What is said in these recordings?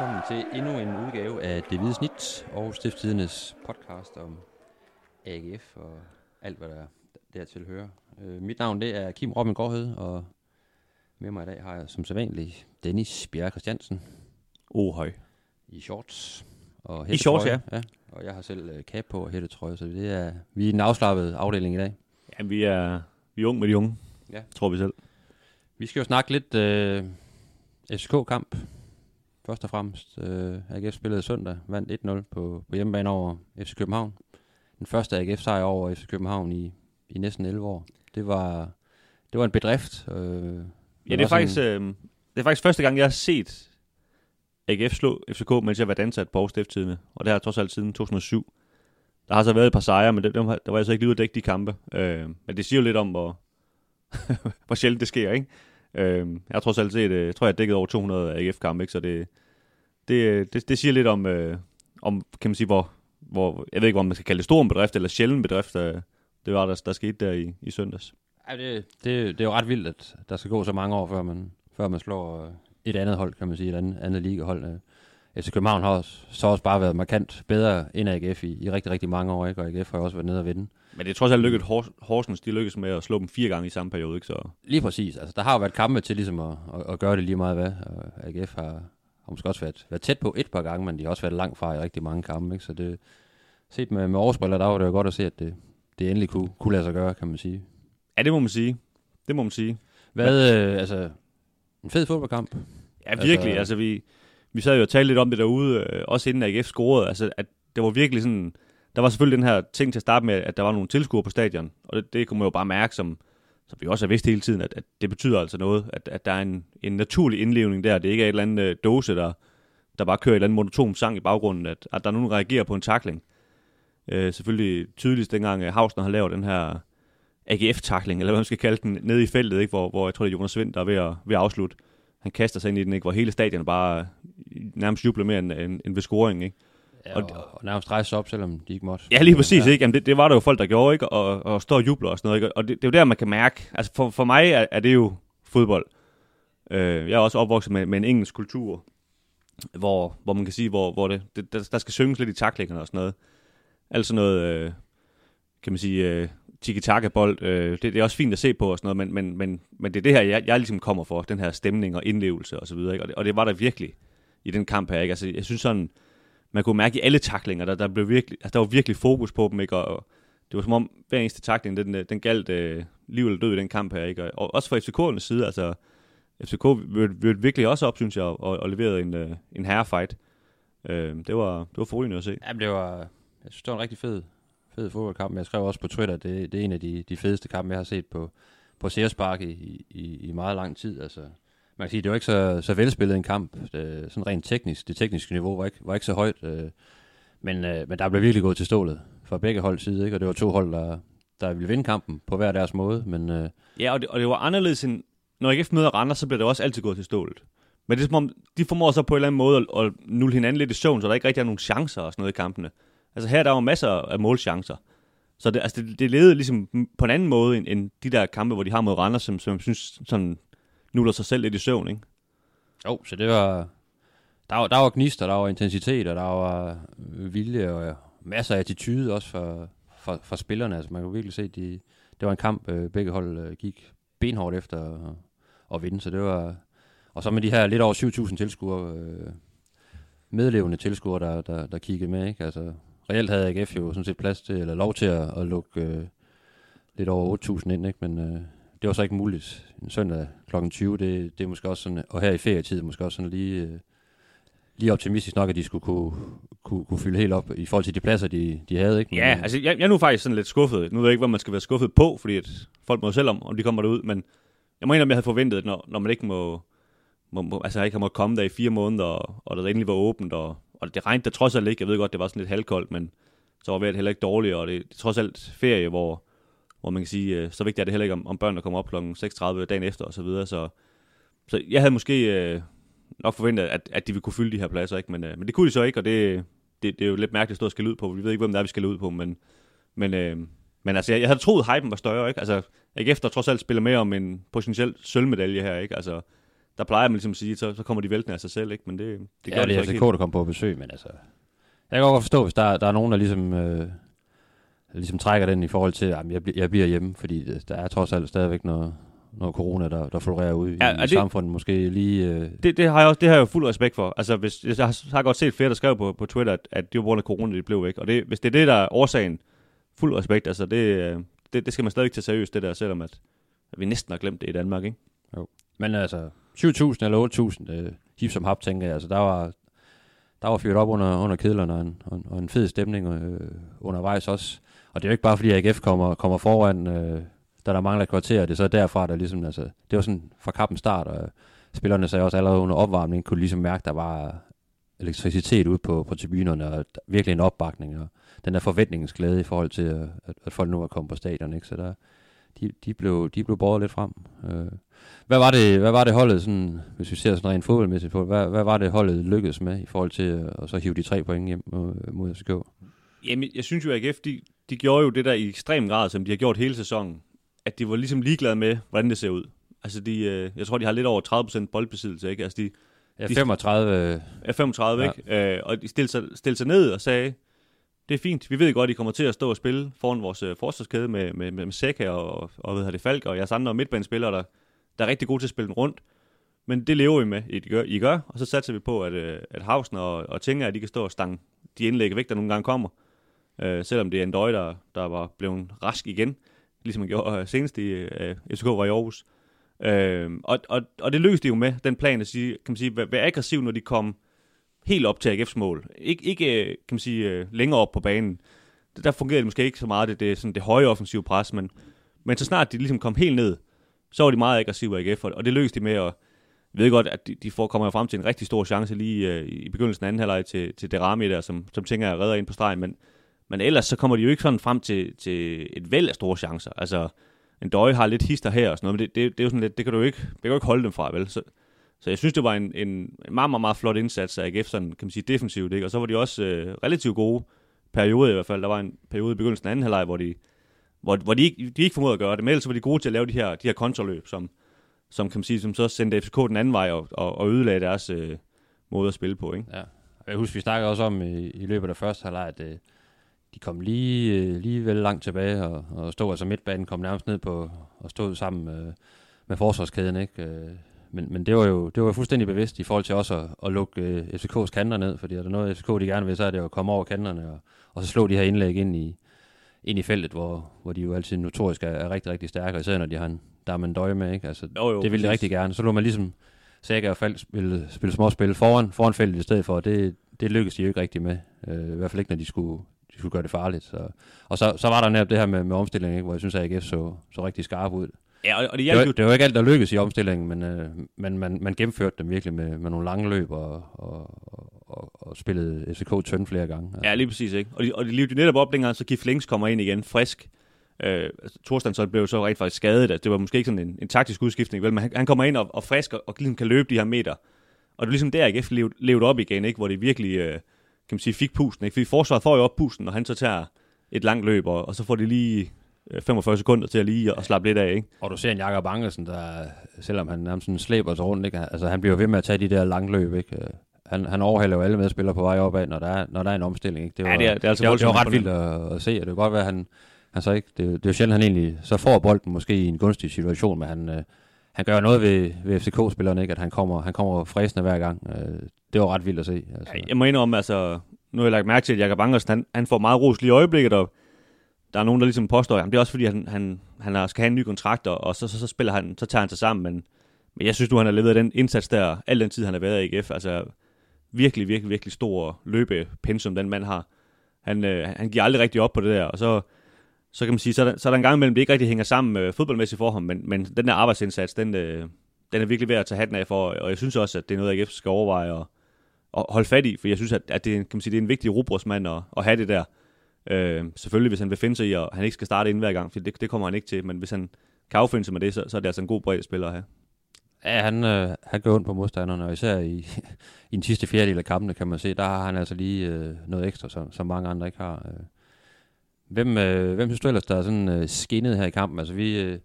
velkommen til endnu en udgave af Det Hvide Snit og Stiftstidernes podcast om AGF og alt, hvad der dertil hører. Øh, mit navn det er Kim Robin Gårdhed, og med mig i dag har jeg som sædvanligt Dennis Bjerre Christiansen Oh, høj. i shorts. Og I shorts, hættetrøje. ja. Og jeg har selv øh, cap på og hættetrøje, så det er, vi er i den afslappede afdeling i dag. Ja, vi er, vi er unge med de unge, Ja. tror vi selv. Vi skal jo snakke lidt øh, FCK-kamp. Først og fremmest. Øh, AGF spillede søndag, vandt 1-0 på, på hjemmebane over FC København. Den første AGF-sejr over FC København i, i næsten 11 år. Det var, det var en bedrift. Øh, Ja, det er, faktisk, øh, det er faktisk første gang, jeg har set AGF slå FCK, mens jeg var ansat på Aarhus Stifttidende. Og det har jeg trods alt siden 2007. Der har så været et par sejre, men det, dem, der var jeg så ikke lige ude at dække de kampe. Øh, men det siger jo lidt om, hvor, hvor sjældent det sker, ikke? Øh, jeg har trods alt set, øh, jeg tror, jeg har dækket over 200 AGF-kampe, ikke? Så det, det, det, det siger lidt om, øh, om kan man sige, hvor, hvor, jeg ved ikke, om man skal kalde det stor en bedrift, eller sjælden bedrift, øh, det var, der, der skete der i, i søndags. Ja, det, det, det er jo ret vildt, at der skal gå så mange år, før man, før man slår øh, et andet hold, kan man sige, et andet, andet ligahold. Øh, FC København har også, så også bare været markant bedre end AGF i, i rigtig, rigtig mange år, ikke? og AGF har også været nede og vinde. Men det er trods alt lykkedes Hors- Horsens, de lykkedes med at slå dem fire gange i samme periode, ikke? Så Lige præcis. Altså, der har jo været kampe til ligesom at, at, at gøre det lige meget hvad. Og AGF har, har måske også været, været tæt på et par gange, men de har også været langt fra i rigtig mange kampe. Ikke? Så det, set med, med årsbriller, der var det jo godt at se, at det, det endelig kunne, kunne lade sig gøre, kan man sige. ja, det må man sige. Det må man sige. Hvad, øh, altså, en fed fodboldkamp. Ja, virkelig. Altså, Altså- altså vi, vi sad jo og talte lidt om det derude, øh, også inden AGF scorede. Altså, at det var virkelig sådan... Der var selvfølgelig den her ting til at starte med, at der var nogle tilskuere på stadion. Og det, det kunne man jo bare mærke, som, som vi også har vidst hele tiden, at, at det betyder altså noget. At, at der er en, en naturlig indlevning der. Det ikke er et eller andet øh, dåse, der, der bare kører et eller andet monotom sang i baggrunden. At, at der er nogen, der reagerer på en takling. Øh, selvfølgelig tydeligst dengang øh, Hausner har lavet den her AGF-takling, eller hvad man skal kalde den, nede i feltet, ikke? Hvor, hvor jeg tror, det er Jonas Vind, der er ved at, ved at afslutte. Han kaster sig ind i den, ikke? hvor hele stadion bare øh, nærmest jubler mere end, end, end ved scoring. Ikke? Ja, Og- og, og, nærmest rejse sig op, selvom de ikke måtte. Ja, lige præcis. Ja. Ikke? Jamen, det, det, var der jo folk, der gjorde, ikke? Og, og står og jubler og sådan noget. Ikke? Og det, det, er jo der, man kan mærke. Altså for, for mig er, er det jo fodbold. Øh, jeg er også opvokset med, med en engelsk kultur, hvor, hvor man kan sige, hvor, hvor det, det, der, der skal synges lidt i taklingerne og sådan noget. Alt sådan noget, øh, kan man sige, øh, tiki-taka-bold. Øh, det, det er også fint at se på og sådan noget, men, men, men, men det er det her, jeg, jeg ligesom kommer for. Den her stemning og indlevelse og så videre. Ikke? Og, det, og det var der virkelig i den kamp her. Ikke? Altså, jeg synes sådan, man kunne mærke i alle taklinger, der, der, blev virkelig, altså, der var virkelig fokus på dem, ikke? Og, og det var som om, hver eneste takling, den, øh, den galt øh, liv eller død i den kamp her, ikke? Og, og også fra FCK'ernes side, altså, FCK mødte virkelig også op, synes jeg, og, og leverede en, øh, en herrefight. Øh, det var, det var forrygende at se. Jamen, det var, jeg synes, det var en rigtig fed, fed fodboldkamp. Jeg skrev også på Twitter, at det, det er en af de, de fedeste kampe, jeg har set på, på Sears Park i, i, i meget lang tid. Altså, man kan sige, det var ikke så, så velspillet en kamp. Det, sådan rent teknisk, det tekniske niveau var ikke, var ikke så højt. Øh, men, øh, men der blev virkelig gået til stålet fra begge hold side, ikke? og det var to hold, der, der ville vinde kampen på hver deres måde. Men øh, Ja, og det, og det var anderledes end, når AGF møder Randers, så bliver det også altid gået til stålet. Men det er som om, de formår så på en eller anden måde at, at nulle hinanden lidt i søvn, så der ikke rigtig er nogen chancer og sådan noget i kampene. Altså her der var masser af målchancer. Så det, altså det, det levede ligesom på en anden måde, end, end de der kampe, hvor de har mod Randers, som, som jeg synes sådan nuller sig selv lidt i søvn, ikke? Jo, så det var... Der var, der var gnister, der var intensitet, og der var øh, vilje og masser af attitude også for, for, for spillerne. Altså, man kunne virkelig se, at de, det var en kamp, øh, begge hold øh, gik benhårdt efter at, at vinde. Så det var... Og så med de her lidt over 7.000 tilskuere, øh, medlevende tilskuere, der, der, der kiggede med. Ikke? Altså, reelt havde AGF jo sådan set plads til, eller lov til at, at lukke øh, lidt over 8.000 ind, ikke? men øh, det var så ikke muligt en søndag kl. 20. Det, det er måske også sådan, og her i ferietid måske også sådan lige, øh, lige optimistisk nok, at de skulle kunne, kunne, kunne fylde helt op i forhold til de pladser, de, de havde. Ikke? Men, Ja, øh, altså jeg, jeg er nu faktisk sådan lidt skuffet. Nu ved jeg ikke, hvad man skal være skuffet på, fordi at folk må selv om, om de kommer derud, men jeg må indrømme, jeg havde forventet, når, når man ikke må, må, må altså ikke har måttet komme der i fire måneder, og, og der endelig var åbent, og, og det regnede der trods alt ikke. Jeg ved godt, det var sådan lidt halvkoldt, men så var vejret heller ikke dårligt, og det, det er trods alt ferie, hvor, hvor man kan sige, øh, så vigtigt er det heller ikke, om, om børnene kommer op kl. 6.30 dagen efter, og så videre, så, så jeg havde måske øh, nok forventet, at, at de ville kunne fylde de her pladser, ikke? Men, øh, men det kunne de så ikke, og det, det, det er jo lidt mærkeligt at stå og skal ud på. Vi ved ikke, hvem det er, vi skal ud på, men, men, øh, men altså, jeg, jeg havde troet, at hypen var større, ikke? Altså, ikke efter trods alt spiller med om en potentiel sølvmedalje her, ikke? Altså, der plejer man ligesom at sige, så, så kommer de væltende af sig selv, ikke? Men det, det gør ja, de det er så FCK, der kommer på besøg, men altså... Jeg kan godt forstå, hvis der, der er nogen, der ligesom, øh, ligesom trækker den i forhold til, at jeg, jeg bliver hjemme, fordi det, der er trods alt stadigvæk noget, noget corona, der, der florerer ud ja, i, i det, samfundet. Måske lige... Øh... Det, det, har jeg også, det har jeg jo fuld respekt for. Altså, hvis, jeg har, har godt set flere, der skrev på, på Twitter, at, at det var på grund af corona, de blev væk. Og det, hvis det er det, der er årsagen, fuld respekt. Altså, det, øh, det, det skal man stadig tage seriøst, det der, selvom at, at vi næsten har glemt det i Danmark, ikke? Jo. Men altså, 7.000 eller 8.000, øh, hip som hap, tænker jeg. Altså, der var, der var fyret op under, under kedlerne, og en, og, og en fed stemning øh, undervejs også. Og det er jo ikke bare, fordi AGF kommer, kommer foran, øh, da der mangler kvarter, det er så derfra, der ligesom, altså, det var sådan fra kappen start, og spillerne sagde også allerede under opvarmning, kunne ligesom mærke, der var elektricitet ude på, på tribunerne, og virkelig en opbakning, og den der forventningens glæde i forhold til, øh, at, at folk nu er kommet på stadion, ikke? så der, de, de, blev, de blev båret lidt frem. Øh. Hvad var det, hvad var det holdet, sådan, hvis vi ser sådan rent fodboldmæssigt på, hvad, hvad var det holdet lykkedes med i forhold til øh, at så hive de tre point hjem øh, mod, mod FCK? Jamen, jeg synes jo, at AGF, de, de gjorde jo det der i ekstrem grad, som de har gjort hele sæsonen. At de var ligesom ligeglade med, hvordan det ser ud. Altså, de, øh, jeg tror, de har lidt over 30% boldbesiddelse, ikke? Altså, de, ja, 35. Ja, 35, ja. ikke? Øh, og de stillede sig, stillede sig ned og sagde, det er fint. Vi ved godt, at I kommer til at stå og spille foran vores øh, forsvarskæde med, med, med, med Seca og, og hvad det, Falk og jeres andre midtbanespillere, der, der er rigtig gode til at spille den rundt. Men det lever vi med, I gør, I gør og så satser vi på, at, øh, at Hausen og, og Tinger, at de kan stå og stange de indlæg væk, der nogle gange kommer. Øh, selvom det er en døj, der, der var blevet rask igen, ligesom han gjorde øh, senest i øh, FCK var i Aarhus. Øh, og, og, og det lykkedes de jo med, den plan at sige, kan man sige, være, være aggressiv, når de kom helt op til AGF's mål. Ik- ikke, øh, kan man sige, øh, længere op på banen. Der fungerede det måske ikke så meget, det, det, sådan det høje offensive pres, men, men så snart de ligesom kom helt ned, så var de meget aggressive AGF, og det lykkedes de med at, jeg ved godt, at de, de får, kommer frem til en rigtig stor chance lige øh, i begyndelsen af anden halvleg til, til Derami der, som, som tænker jeg redder ind på stregen, men, men ellers så kommer de jo ikke sådan frem til, til et væld af store chancer. Altså, en døje har lidt hister her og sådan noget, men det, det, det er jo sådan lidt, det kan du ikke, det kan du ikke holde dem fra, vel? Så, så jeg synes, det var en, en meget, meget, meget flot indsats af AGF, sådan, kan man sige, defensivt, ikke? Og så var de også øh, relativt gode perioder i hvert fald. Der var en periode i begyndelsen af anden halvleg, hvor de, hvor, hvor de, ikke, de ikke formåede at gøre det, men ellers var de gode til at lave de her, de her kontraløb, som, som kan man sige, som så sendte FCK den anden vej og, og, og ødelagde deres øh, måde at spille på, ikke? Ja. Jeg husker, vi snakkede også om i, i løbet af første halvleg, at øh, de kom lige, øh, lige vel langt tilbage og, og stod, altså midtbanen kom nærmest ned på og stod sammen med, med forsvarskæden, ikke? Øh, men, men det var jo det var fuldstændig bevidst i forhold til også at, at lukke øh, FCK's kanter ned, fordi er der noget FCK de gerne vil, så er det jo at komme over kanterne og, og så slå de her indlæg ind i, ind i feltet, hvor, hvor de jo altid notorisk er, er rigtig, rigtig stærke, især når de har en, der er man døje med, ikke? Altså, jo, jo, det ville de rigtig gerne. Så lå man ligesom Saga og Falk spille, spille småspil foran, foran feltet i stedet for, og det, det lykkedes de jo ikke rigtig med. Øh, I hvert fald ikke, når de skulle, skulle gøre det farligt. Så. Og så, så var der netop det her med, med omstilling, ikke? hvor jeg synes, at AGF så, så rigtig skarp ud. Ja, og, og det, det, var, det var ikke alt, der lykkedes i omstillingen, men, øh, men man, man gennemførte dem virkelig med, med nogle lange løb og, og, og, og spillede FCK tynd flere gange. Altså. Ja, lige præcis. Ikke? Og de, og de livede netop op, dengang så Kif Links kommer ind igen frisk. Øh, altså, Thorsten så blev så rent faktisk skadet. Altså, det var måske ikke sådan en, en taktisk udskiftning, vel? men han, han kommer ind og, og frisk og, og ligesom kan løbe de her meter. Og det er ligesom der, AGF levede, levede op igen, ikke? hvor de virkelig øh, kan man sige, fik pusten. Ikke? Fordi forsvaret får jo op pusten, og han så tager et langt løb, og, og så får de lige 45 sekunder til at lige at slappe lidt af, ikke? Og du ser en Jakob Angersen, der, selvom han nærmest sådan slæber sig rundt, ikke? Altså, han bliver ved med at tage de der lange løb, ikke? Han, han overhælder jo alle medspillere på vej opad, når der er, når der er en omstilling, ikke? Det var, ja, det er, det er, altså det, var, det var ret vildt at, at, se, og det kan godt være, at han, han så ikke, det, det er jo sjældent, han egentlig så får bolden måske i en gunstig situation, men han, øh, han gør noget ved, ved FCK-spillerne, ikke? At han kommer, han kommer fræsende hver gang. Øh, det var ret vildt at se. Altså. Ja, jeg må indrømme, altså, nu har jeg lagt mærke til, at Jakob Angersen, han, han får meget ros lige i øjeblikket, og der er nogen, der ligesom påstår, at det er også fordi, han, han, han skal have en ny kontrakt, og så, så, så, spiller han, så tager han sig sammen, men, men jeg synes nu, han har leveret den indsats der, al den tid, han har været i AGF, altså virkelig, virkelig, virkelig stor løbepensum, den mand har. Han, øh, han giver aldrig rigtig op på det der, og så, så kan man sige, så er, der, så er der en gang imellem, det ikke rigtig hænger sammen øh, fodboldmæssigt for ham, men, men den der arbejdsindsats, den, øh, den er virkelig værd at tage hatten af for, og jeg synes også, at det er noget, AGF skal overveje at, at holde fat i, for jeg synes, at, at det, kan man sige, det er en vigtig rugbrødsmand at, at have det der. Øh, selvfølgelig, hvis han vil finde sig i, og han ikke skal starte ind hver gang, for det, det kommer han ikke til, men hvis han kan affinde sig med det, så, så er det altså en god bred spiller at have. Ja, han, øh, han går ondt på modstanderne, og især i, i den sidste fjerdedel af kampene, kan man se, der har han altså lige øh, noget ekstra, som, som mange andre ikke har. Øh. Hvem, øh, hvem synes du ellers, der er sådan øh, skinnet her i kampen? Altså, vi, øh,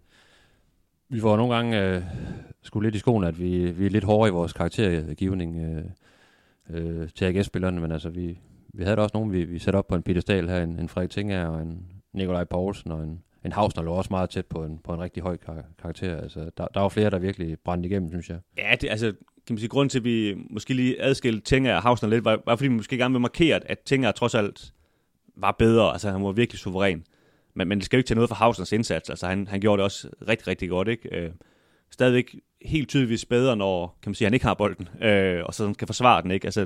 vi får nogle gange øh, skulle lidt i skoen, at vi, vi er lidt hårde i vores karaktergivning øh, øh, til AGF-spillerne, men altså vi, vi havde da også nogen, vi, vi satte op på en pedestal her, en, en Frederik Tinger og en Nikolaj Poulsen og en, en Hausner lå også meget tæt på en, på en rigtig høj kar- karakter. Altså, der, der var flere, der virkelig brændte igennem, synes jeg. Ja, det, altså, kan man sige, grund til, at vi måske lige adskilte Tinger og Hausner lidt, var, var fordi vi måske gerne vil markere, at Tinger trods alt var bedre. Altså, han var virkelig suveræn. Men, men det skal jo ikke tage noget for Hausens indsats. Altså, han, han gjorde det også rigtig, rigtig godt, ikke? Øh, stadigvæk helt tydeligvis bedre, når kan man sige, han ikke har bolden, øh, og så kan forsvare den, ikke? Altså,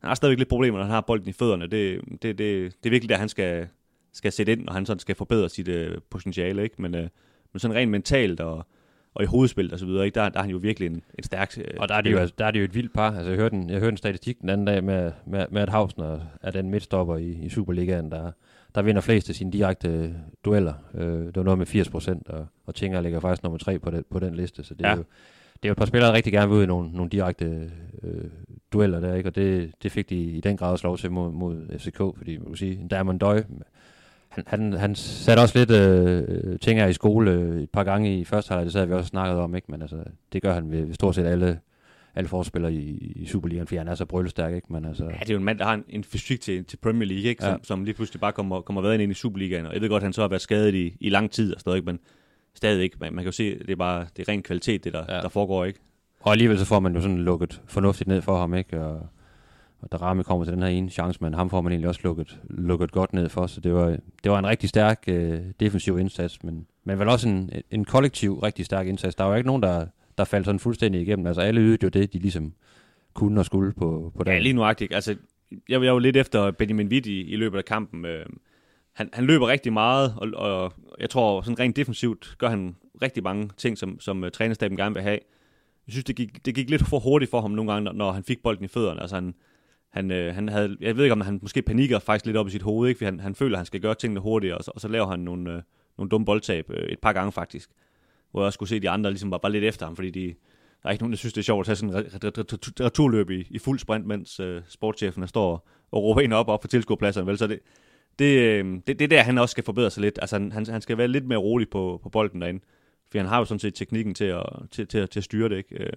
han har stadigvæk lidt problemer, når han har bolden i fødderne. Det, det, det, det er virkelig der, han skal, skal sætte ind, og han sådan skal forbedre sit øh, potentiale, ikke? Men, øh, men sådan rent mentalt og, og i hovedspillet og så videre, ikke? Der, der er han jo virkelig en, en stærk øh, Og der er, det jo, altså, der er det jo et vildt par. Altså, jeg hørte en, jeg hørte en statistik den anden dag med, med, med at Hausner er den midtstopper i, i Superligaen, der, der vinder flest af sine direkte dueller. Øh, det var noget med 80 procent, og, og Tinger ligger faktisk nummer tre på, den, på den liste. Så det er, Ja. jo, det er jo et par spillere, der rigtig gerne vil ud i nogle, nogle direkte øh, dueller der, ikke? og det, det fik de i den grad også lov til mod, mod FCK, fordi man kan sige, Dermond Døj, han, han, han satte også lidt øh, ting her i skole øh, et par gange i første halvleg, det havde vi også snakket om, ikke? men altså, det gør han ved, stort set alle, alle forspillere i, i Superligaen, fordi han er så brølstærk, ikke? Men altså, Ja, det er jo en mand, der har en, en fysik til, til Premier League, ikke? Som, Ja. som lige pludselig bare kommer, kommer været ind i Superligaen. Og jeg ved godt, han så har været skadet i, i lang tid og ikke? men stadig ikke. Man, man kan jo se, det er bare det er ren kvalitet, det der. Ja. der foregår, ikke? Og alligevel så får man jo sådan lukket fornuftigt ned for ham, ikke? Og, og da Rami kommer til den her ene chance, men ham får man egentlig også lukket, lukket godt ned for, så det var, det var en rigtig stærk øh, defensiv indsats, men, men vel også en, en kollektiv rigtig stærk indsats. Der var jo ikke nogen, der, der faldt sådan fuldstændig igennem. Altså alle ydede jo det, de ligesom kunne og skulle på, på Ja, dagen. lige nuagtigt. Altså, jeg, jeg var lidt efter Benjamin Witt i, i løbet af kampen. Øh, han, han løber rigtig meget, og, og jeg tror sådan rent defensivt gør han rigtig mange ting, som, som uh, trænerstaben gerne vil have. Jeg synes, det gik, det gik lidt for hurtigt for ham nogle gange, når, når han fik bolden i fødderne. Altså han, han, øh, han havde, jeg ved ikke, om han måske panikker faktisk lidt op i sit hoved, ikke? fordi han, han føler, at han skal gøre tingene hurtigere, og så, og så laver han nogle, øh, nogle dumme boldtab øh, et par gange faktisk. Hvor jeg også kunne se, at de andre ligesom var bare lidt efter ham, fordi de, der er ikke nogen, der synes, det er sjovt at tage sådan en returløb i, i fuld sprint, mens øh, sportschefen står og råber en op op på tilskuerpladserne. Vel? Så det, det, øh, det, det er der, han også skal forbedre sig lidt. Altså, han, han, skal være lidt mere rolig på, på bolden derinde. For han har jo sådan set teknikken til at, til, til, til at styre det. Ikke? Øh,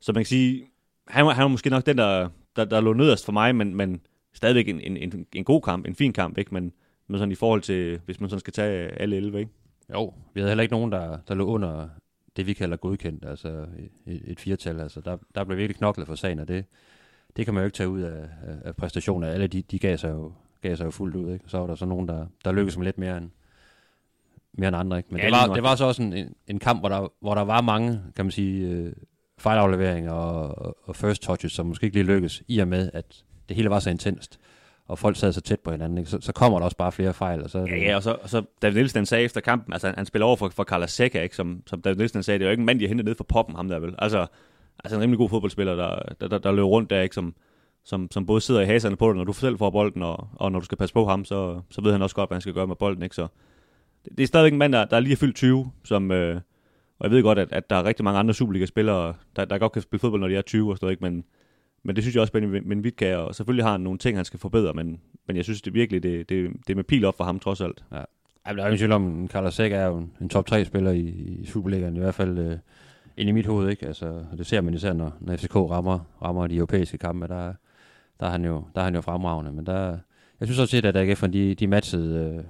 så man kan sige, han, han var måske nok den, der, der, der lå nederst for mig, men, men stadigvæk en, en, en, en god kamp, en fin kamp, ikke? Men, men sådan i forhold til, hvis man sådan skal tage alle 11, ikke? Jo, vi havde heller ikke nogen, der, der lå under det, vi kalder godkendt, altså et, et firtal. Altså, der, der blev virkelig knoklet for sagen, og det, det kan man jo ikke tage ud af, af, præstationer. Alle de, de gav, sig jo, gav sig jo fuldt ud, ikke? Så var der så nogen, der, der lykkedes med lidt mere end, mere end andre, ikke? Men Ja, det, var, det var så også en, en, en kamp, hvor der, hvor der var mange, kan man sige, øh, fejlafleveringer og, og, first touches, som måske ikke lige lykkedes, i og med, at det hele var så intenst, og folk sad så tæt på hinanden, ikke? Så, så kommer der også bare flere fejl. Og så Ja, ja, og så, og så David Nielsen sagde efter kampen, altså han, han spiller over for, for Carla Seca, ikke? Som, som David Nielsen sagde, det er jo ikke en mand, de har hentet ned fra poppen, ham der vel. Altså, altså en rimelig god fodboldspiller, der, der, der, der løber rundt der, ikke? Som, som, som både sidder i haserne på dig, når du selv får bolden, og, og når du skal passe på ham, så, så ved han også godt, hvad han skal gøre med bolden, ikke? Så det, det er stadigvæk en mand, der, der er lige er fyldt 20, som, øh, og jeg ved godt, at, at der er rigtig mange andre Superliga-spillere, der, der godt kan spille fodbold, når de er 20 og sådan ikke? Men, men det synes jeg også, Benjamin Witt kan, og selvfølgelig har han nogle ting, han skal forbedre, men, men jeg synes det virkelig, det, det, det er med pil op for ham trods alt. Ja, Jeg der er ingen tvivl om, at Carlos Sæk er jo en, en top 3 spiller i, i Superligaen, i hvert fald øh, ind i mit hoved, ikke? Altså, det ser man især, når, når FCK rammer, rammer de europæiske kampe, der, der, er han jo, der er han jo fremragende, men der, jeg synes også set, at AGF, de, de matchede øh,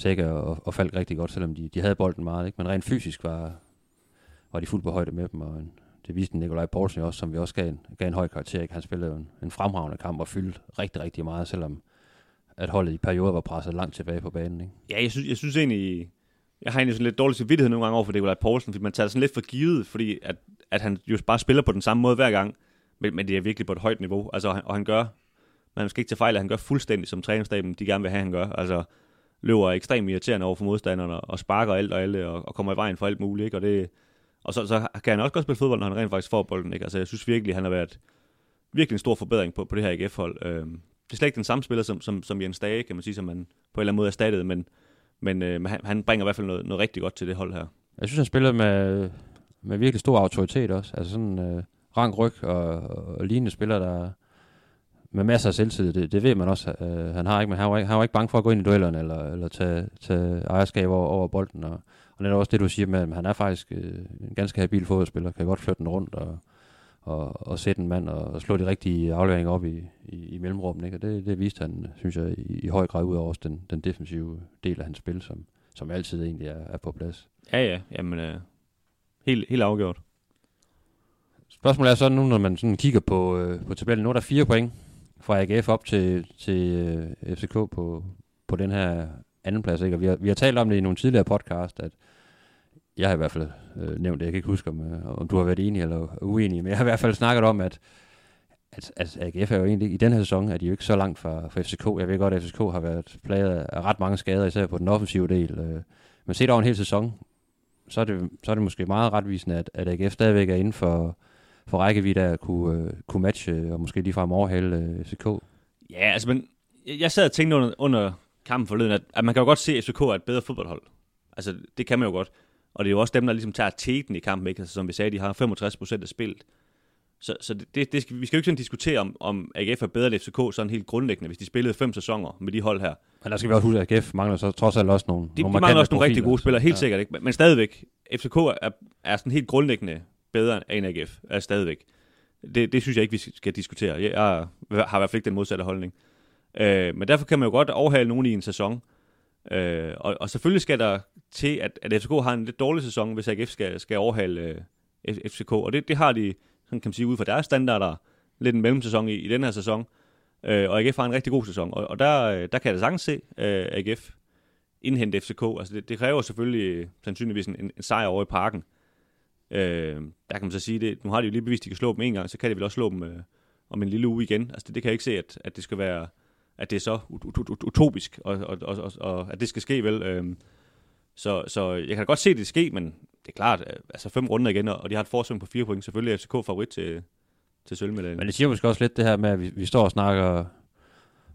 Sæk og, og faldt rigtig godt, selvom de, de havde bolden meget, ikke? Men rent fysisk var, var de fuldt på højde med dem, og en, det viste Nikolaj Poulsen jo også, som vi også gav en, gav en høj karakter, ikke? Han spillede en, en fremragende kamp og fyldte rigtig, rigtig meget, selvom at holdet i perioder var presset langt tilbage på banen, ikke? Ja, jeg synes, jeg synes egentlig, jeg har egentlig sådan lidt dårlig samvittighed nogle gange over for Nikolaj Poulsen, fordi man tager det sådan lidt for givet, fordi at, at han jo bare spiller på den samme måde hver gang, men, men det er virkelig på et højt niveau, altså, og han, og han gør, man skal ikke tage fejl, at han gør fuldstændig som træningsstaben, de gerne vil have, han gør, altså løber ekstremt irriterende over for modstanderne, og sparker alt og alle, og, og kommer i vejen for alt muligt, ikke? og det, og så, så kan han også godt spille fodbold, når han rent faktisk får bolden, ikke? altså jeg synes virkelig, han har været virkelig en stor forbedring på, på det her AGF-hold, øhm, det er slet ikke den samme spiller, som, som, som Jens Dage, kan man sige, som man på en eller anden måde erstattede, men, men, øh, han, han bringer i hvert fald noget, noget rigtig godt til det hold her. Jeg synes, han spiller med, med virkelig stor autoritet også. Altså sådan øh, rank ryg og, og lignende spiller, der, med masser af selvtillid. Det, det ved man også, øh, han har ikke, men han var ikke, han var ikke bange for at gå ind i duellerne eller, eller tage, tage ejerskab over, over bolden. Og, og det er også det, du siger med, at han er faktisk øh, en ganske habil fodboldspiller, kan godt flytte den rundt og, og, og sætte en mand og, og slå de rigtige afleveringer op i, i, i mellemrummet. Ikke? Og det, det viste han, synes jeg, i, i høj grad ud over også den, den defensive del af hans spil, som, som altid egentlig er, er på plads. Ja, ja. Jamen, øh, helt, helt afgjort. Spørgsmålet er så nu, når man sådan kigger på, øh, på tabellen. Nu er der fire point fra AGF op til, til øh, FCK på, på den her anden plads. Ikke? Og vi har, vi har talt om det i nogle tidligere podcast, at jeg har i hvert fald øh, nævnt det, jeg kan ikke huske, om, øh, om du har været enig eller uenig, men jeg har i hvert fald snakket om, at, at, at AGF er jo egentlig, i den her sæson, er de jo ikke så langt fra, fra FCK. Jeg ved godt, at FCK har været plaget af ret mange skader, især på den offensive del. Øh, men set over en hel sæson, så er det, så er det måske meget retvisende, at, at AGF stadigvæk er inden for, for rækkevidde at kunne, uh, kunne matche og måske ligefrem overhale uh, FCK. Ja, altså, men jeg sad og tænkte under, under kampen forleden, at, at man kan jo godt se, at FCK er et bedre fodboldhold. Altså, det kan man jo godt. Og det er jo også dem, der ligesom tager teten i kampen, ikke? Altså, som vi sagde, de har 65 procent af spillet. Så, så det, det skal, vi skal jo ikke sådan diskutere, om, om AGF er bedre end FCK sådan helt grundlæggende, hvis de spillede fem sæsoner med de hold her. Men der skal vi også huske, at AGF mangler så trods alt også nogle De, nogle de mangler også nogle profiler, rigtig gode spillere, helt ja. sikkert ikke. Men, men stadigvæk, FCK er, er sådan helt grundlæggende bedre end AGF, er stadigvæk. Det, det synes jeg ikke, vi skal diskutere. Jeg, har i hvert fald ikke den modsatte holdning. Øh, men derfor kan man jo godt overhale nogen i en sæson. Øh, og, og selvfølgelig skal der til, at, at FCK har en lidt dårlig sæson, hvis AGF skal, skal overhale øh, FCK. Og det, det har de, sådan kan man sige, ud fra deres standarder, lidt en mellemsæson i, i den her sæson. Øh, og AGF har en rigtig god sæson. Og, og der, øh, der kan jeg da sagtens se øh, AGF indhente FCK. Altså det, det kræver selvfølgelig øh, sandsynligvis en, en, en sejr over i parken. Øh, Øh, der kan man så sige, det, nu har de jo lige bevist, at de kan slå dem en gang, så kan de vel også slå dem øh, om en lille uge igen. Altså det, det kan jeg ikke se, at, at det skal være, at det er så ut- ut- ut- utopisk, og, og, og, og, og at det skal ske vel. Øh, så, så jeg kan da godt se, at det ske, men det er klart, øh, altså fem runder igen, og de har et forsøg på fire point. Selvfølgelig er FCK favorit til, til sølvmedaljen. Men det siger måske også lidt det her med, at vi, vi står og snakker,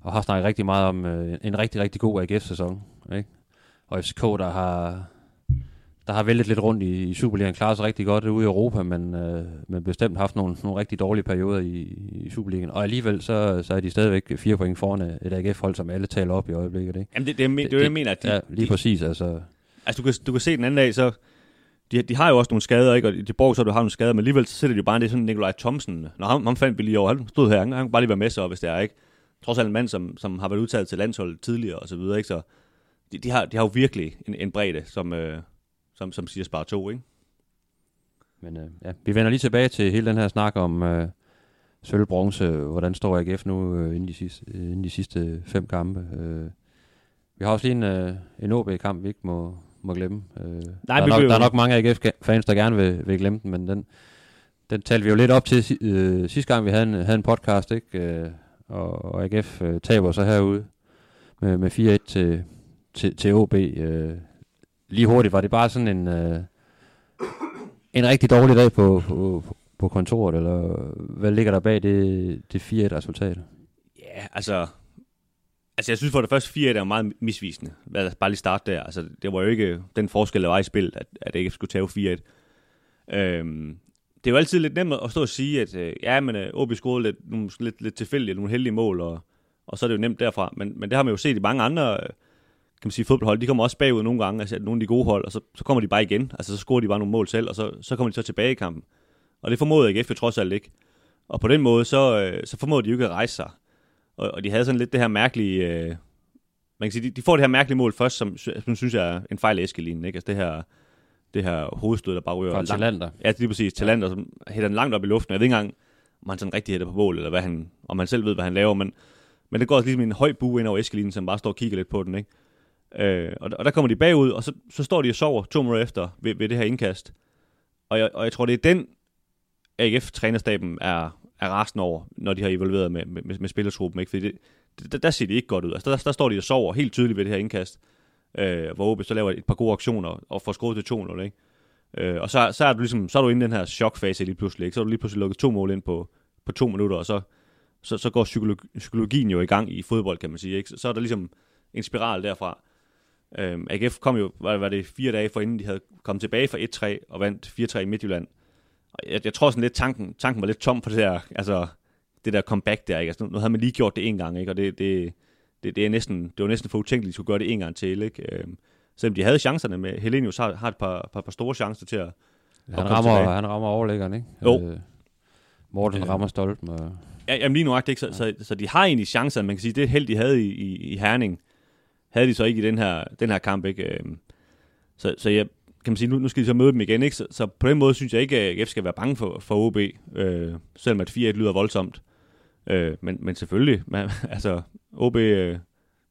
og har snakket rigtig meget om øh, en rigtig, rigtig god AGF-sæson. Ikke? Og FCK, der har, der har væltet lidt rundt i, i Superligaen, klarer sig rigtig godt ude i Europa, men, øh, men bestemt haft nogle, nogle rigtig dårlige perioder i, i Superligaen. Og alligevel så, så er de stadigvæk fire point foran et AGF-hold, som alle taler op i øjeblikket. Ikke? Jamen det, det, det, det, det, jeg mener, at de, ja, lige de, præcis. Altså, Altså, du kan, du kan se den anden dag, så... De, de har jo også nogle skader, ikke? Og de borg så du har nogle skader, men alligevel så sætter de jo bare det er sådan Nikolaj Thomsen. Når ham, ham fandt vi lige over, han stod her, han, han kunne bare lige være med så, hvis det er, ikke? Trods alt en mand, som, som har været udtaget til landsholdet tidligere og så videre, ikke? Så de, de, har, de har jo virkelig en, en bredde, som, øh, som, som siger spare to, ikke? Men øh, ja, vi vender lige tilbage til hele den her snak om øh, sølv, bronze. Hvordan står AGF nu øh, inden, de sidste, øh, inden de sidste fem kampe? Øh, vi har også lige en, øh, en OB-kamp, vi ikke må, må glemme. Øh, Nej, der, er nok, der er nok mange AGF-fans, der gerne vil, vil glemme den, men den, den talte vi jo lidt op til øh, sidste gang, vi havde en, havde en podcast, ikke? Øh, og, og AGF øh, taber så herude med, med 4-1 til, til, til OB. Øh, lige hurtigt, var det bare sådan en... Øh, en rigtig dårlig dag på, på, på kontoret, eller hvad ligger der bag det, det 4-1-resultat? Ja, altså... Altså, jeg synes for det første, 4 er meget misvisende. Lad os bare lige starte der. Altså, det var jo ikke den forskel, der var i spillet, at, at ikke skulle tage 4-1. Øhm, det er jo altid lidt nemt at stå og sige, at øh, ja, men øh, OB scorede lidt, nogle, lidt, lidt tilfældige, nogle heldige mål, og, og så er det jo nemt derfra. Men, men det har man jo set i mange andre øh, man sige, fodboldhold. De kommer også bagud nogle gange, altså nogle af de gode hold, og så, så kommer de bare igen. Altså, så scorer de bare nogle mål selv, og så, så kommer de så tilbage i kampen. Og det formåede AGF jo trods alt ikke. Og på den måde, så, øh, så formåede de jo ikke at rejse sig. Og, og de havde sådan lidt det her mærkelige... Øh, man kan sige, de, de får det her mærkelige mål først, som, som synes jeg er en fejl af Eskelinen, ikke? Altså det her, det her hovedstød, der bare ryger Fra. Talander. Ja, det er lige præcis. Talander, som hætter den langt op i luften. Jeg ved ikke engang, om han sådan rigtig hætter på mål, eller hvad han, om han selv ved, hvad han laver, men, men det går også ligesom en høj bue ind over Eskelinen, som bare står og kigger lidt på den, ikke? Øh, og, og der kommer de bagud, og så, så står de og sover to minutter efter ved, ved det her indkast. Og jeg, og jeg tror, det er den, AGF-trænerstaben er, er resten over, når de har evalueret med, med, med, med spillertruppen. Ikke? Fordi det, der, der ser det ikke godt ud. Altså, der, der står de og sover helt tydeligt ved det her indkast, øh, hvor OB så laver et par gode aktioner og får skruet til 2-0. Ikke? Øh, og så, så, er du ligesom, så er du inde i den her chokfase lige pludselig. Ikke? Så er du lige pludselig lukket to mål ind på, på to minutter, og så, så, så går psykologi, psykologien jo i gang i fodbold, kan man sige. Ikke? Så, så er der ligesom en spiral derfra. Øhm, AGF kom jo, var, var det fire dage for inden de havde kommet tilbage fra 1-3 og vandt 4-3 i Midtjylland. Og jeg, jeg tror sådan lidt, tanken, tanken var lidt tom på det der, altså det der comeback der, ikke? Altså, nu, nu havde man lige gjort det en gang, ikke? Og det, det, det, det, er næsten, det var næsten for utænkeligt, at de skulle gøre det en gang til, ikke? Øh, selvom de havde chancerne med, Helenius har, har et par, par, par store chancer til at, han, rammer, han rammer overlæggeren, ikke? Jo. Øh, Morten øh. rammer stolpen. Og... Ja, jamen lige nu ikke, så, ja. så, så, de har egentlig chancer, man kan sige, det held, de havde i, i, i Herning, havde de så ikke i den her, den her kamp, ikke? Øh, så, så jeg, kan man sige, nu, nu skal de så møde dem igen, ikke? Så, så på den måde synes jeg ikke, at F skal være bange for, for OB, øh, selvom at 4-1 lyder voldsomt. Øh, men, men selvfølgelig, man, altså OB, øh,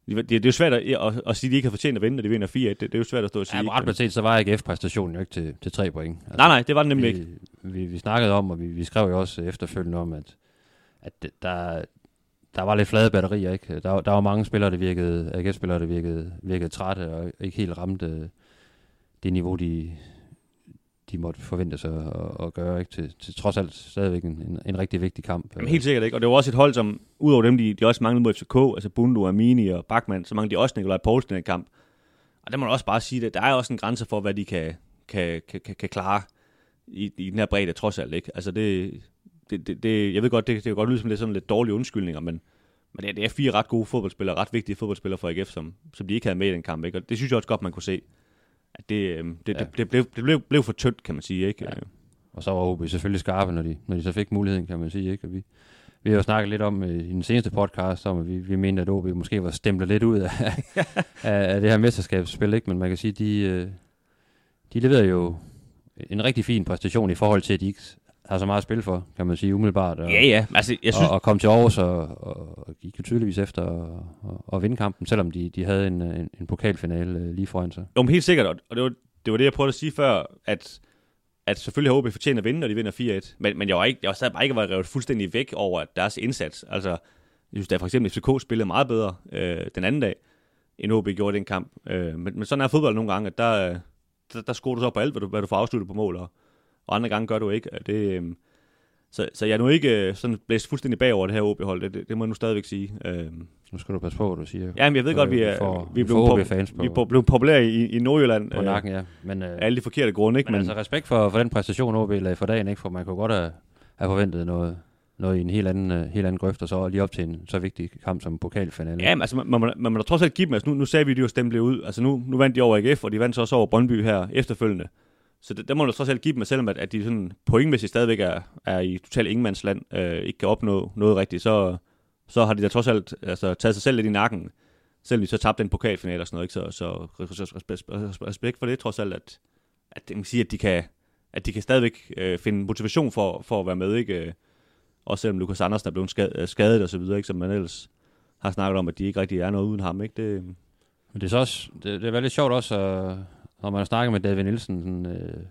det, det er jo svært at, at, at sige, at de ikke har fortjent at vinde, når de vinder 4-1. Det, det er jo svært at stå og sige. Ja, ret beset, så var AGF-præstationen jo ikke til, til tre point. Altså, nej, nej, det var den nemlig vi, ikke. Vi, vi snakkede om, og vi, vi skrev jo også efterfølgende om, at, at der, der var lidt flade batterier. Ikke? Der, der var mange spillere, der virkede, AGF-spillere, der virkede, virkede trætte og ikke helt ramte det niveau, de, de måtte forvente sig at, at gøre, ikke? Til, til trods alt stadigvæk en, en, en rigtig vigtig kamp. Jamen, helt sikkert ikke, og det var også et hold, som udover dem, de, de også manglede mod FCK, altså Bundu, Amini og Bachmann, så mange de også Nikolaj Poulsen i den kamp. Og der må man også bare sige, at der er også en grænse for, hvad de kan, kan, kan, kan, kan klare i, i den her bredde, trods alt. Ikke? Altså det, det, det, det, jeg ved godt, det, det kan godt lyde som lidt, sådan lidt dårlige undskyldninger, men, men det, er, det er fire ret gode fodboldspillere, ret vigtige fodboldspillere for AGF, som, som de ikke havde med i den kamp. Ikke? Og det synes jeg også godt, man kunne se at det, øh, det, ja. det, det, blev, det blev, blev for tyndt, kan man sige. Ikke? Ja. Og så var OB selvfølgelig skarpe, når de, når de så fik muligheden, kan man sige. Ikke? Og vi, vi har jo snakket lidt om øh, i den seneste podcast, om at vi, vi mente, at OB måske var stemplet lidt ud af, af, af det her mesterskabsspil. Ikke? Men man kan sige, de, øh, de leverede jo en rigtig fin præstation i forhold til, at de ikke har så meget at spille for, kan man sige, umiddelbart. Og, ja, ja. Altså, jeg synes... og, og kom til Aarhus og, og, og gik jo tydeligvis efter at vinde kampen, selvom de, de havde en, en, en pokalfinale øh, lige foran sig. Jo, men helt sikkert, og det var, det var det, jeg prøvede at sige før, at, at selvfølgelig har OB fortjent at vinde, når de vinder 4-1, men, men jeg var, ikke, jeg var bare ikke var revet fuldstændig væk over deres indsats. Altså, jeg synes, at for eksempel FCK spillede meget bedre øh, den anden dag, end OB gjorde den kamp. Øh, men, men sådan er fodbold nogle gange, at der, der, der scorer du så på alt, hvad du, hvad du får afsluttet på mål, og, og andre gange gør du ikke. Det, øh, så, så jeg er nu ikke øh, sådan blæst fuldstændig bagover det her OB-hold, det, det, det, må jeg nu stadigvæk sige. Øhm. Nu skal du passe på, hvad du siger. Ja, men jeg ved godt, vi er, for, vi er blevet, pop, fans på, vi er blevet populære i, i Nordjylland. På nakken, ja. Men, øh, alle de forkerte grunde, ikke? Men, men altså respekt for, for den præstation, OB lagde for dagen, ikke? For man kunne godt have, have forventet noget, noget i en helt anden, uh, helt anden grøft, og så lige op til en så vigtig kamp som pokalfinale. Ja, men altså, man, man, man, man må da trods alt give dem, altså nu, nu sagde vi, at de jo stemte ud, altså nu, nu vandt de over AGF, og de vandt så også over Brøndby her efterfølgende. Så det, der må du trods alt give dem, selvom at, at de sådan pointmæssigt stadigvæk er, er i totalt ingenmandsland, øh, ikke kan opnå noget rigtigt, så, så har de da trods alt altså, taget sig selv lidt i nakken, selvom de så tabte en pokalfinale og sådan noget. Ikke? Så, så respekt for det trods alt, at, at, man sige, at de kan, at de kan stadigvæk øh, finde motivation for, for at være med, ikke? Øh, også selvom Lukas Andersen er blevet skadet, øh, skadet og så videre, ikke? som man ellers har snakket om, at de ikke rigtig er noget uden ham. Ikke? Det, men det er så også, det, det er lidt sjovt også at, når man snakker med David Nielsen, sådan, øh,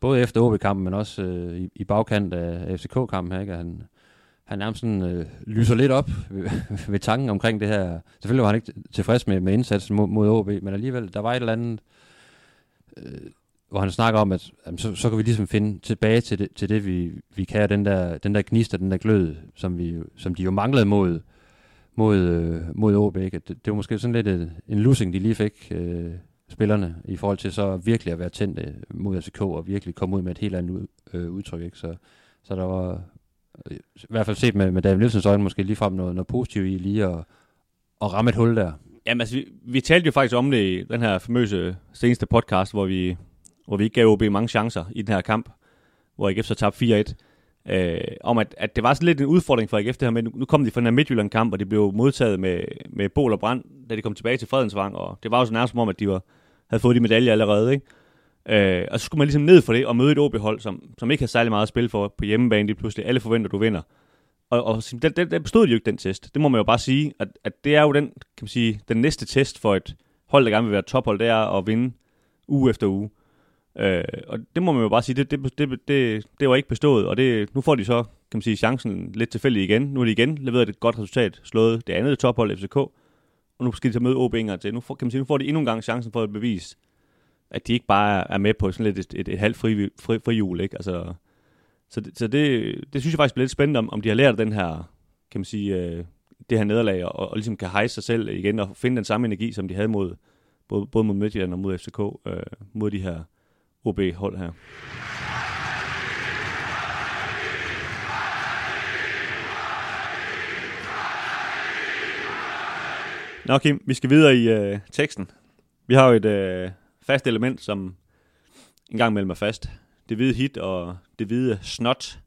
både efter OB-kampen, men også øh, i, i bagkant af FCK-kampen her, ikke? han, han nærmest sådan, øh, lyser lidt op ved, ved tanken omkring det her. Selvfølgelig var han ikke tilfreds med, med indsatsen mod, mod OB, men alligevel, der var et eller andet, øh, hvor han snakker om, at jamen, så, så kan vi ligesom finde tilbage til det, til det vi, vi kan, den der, den der gnist og den der glød, som, vi, som de jo manglede mod, mod, øh, mod OB. Ikke? Det, det var måske sådan lidt et, en losing, de lige fik, øh, spillerne, i forhold til så virkelig at være tændte øh, mod FCK, og virkelig komme ud med et helt andet øh, udtryk. Ikke? Så, så der var, øh, i hvert fald set med, med David Nielsens øjne, måske lige frem noget, noget positivt i lige at, at ramme et hul der. Jamen altså, vi, vi talte jo faktisk om det i den her famøse seneste podcast, hvor vi, hvor vi ikke gav OB mange chancer i den her kamp, hvor AGF så tabte 4-1. Øh, om at, at det var sådan lidt en udfordring for AGF det her med, nu kom de fra den her Midtjylland-kamp, og de blev modtaget med, med bol og brand, da de kom tilbage til Fredensvang, og det var jo så nærmest som om, at de var, havde fået de medaljer allerede, ikke? Øh, og så skulle man ligesom ned for det og møde et OB-hold, som, som ikke har særlig meget at spille for på hjemmebane. Lige pludselig alle forventer, at du vinder. Og, og der, den, der bestod de jo ikke, den test. Det må man jo bare sige, at, at det er jo den, kan man sige, den næste test for et hold, der gerne vil være tophold, det er at vinde uge efter uge. Øh, og det må man jo bare sige, det, det, det, det, det var ikke bestået, og det, nu får de så, kan man sige, chancen lidt tilfældig igen. Nu er de igen leveret et godt resultat, slået det andet tophold FCK, og nu skal de så møde OB en gang til. Nu får, kan man sige, nu får de endnu en gang chancen for at bevise, at de ikke bare er med på sådan lidt et, et, et halvt fri, fri, fri jul, ikke? Altså, så det, så det, det synes jeg faktisk bliver lidt spændende, om, om de har lært den her, kan man sige, øh, det her nederlag, og, og ligesom kan hejse sig selv igen, og finde den samme energi, som de havde mod, både, både mod Midtjylland og mod FCK, øh, mod de her OB-hold her. Nå Kim, vi skal videre i øh, teksten. Vi har jo et øh, fast element, som en gang mellem er fast. Det hvide hit og det hvide snot,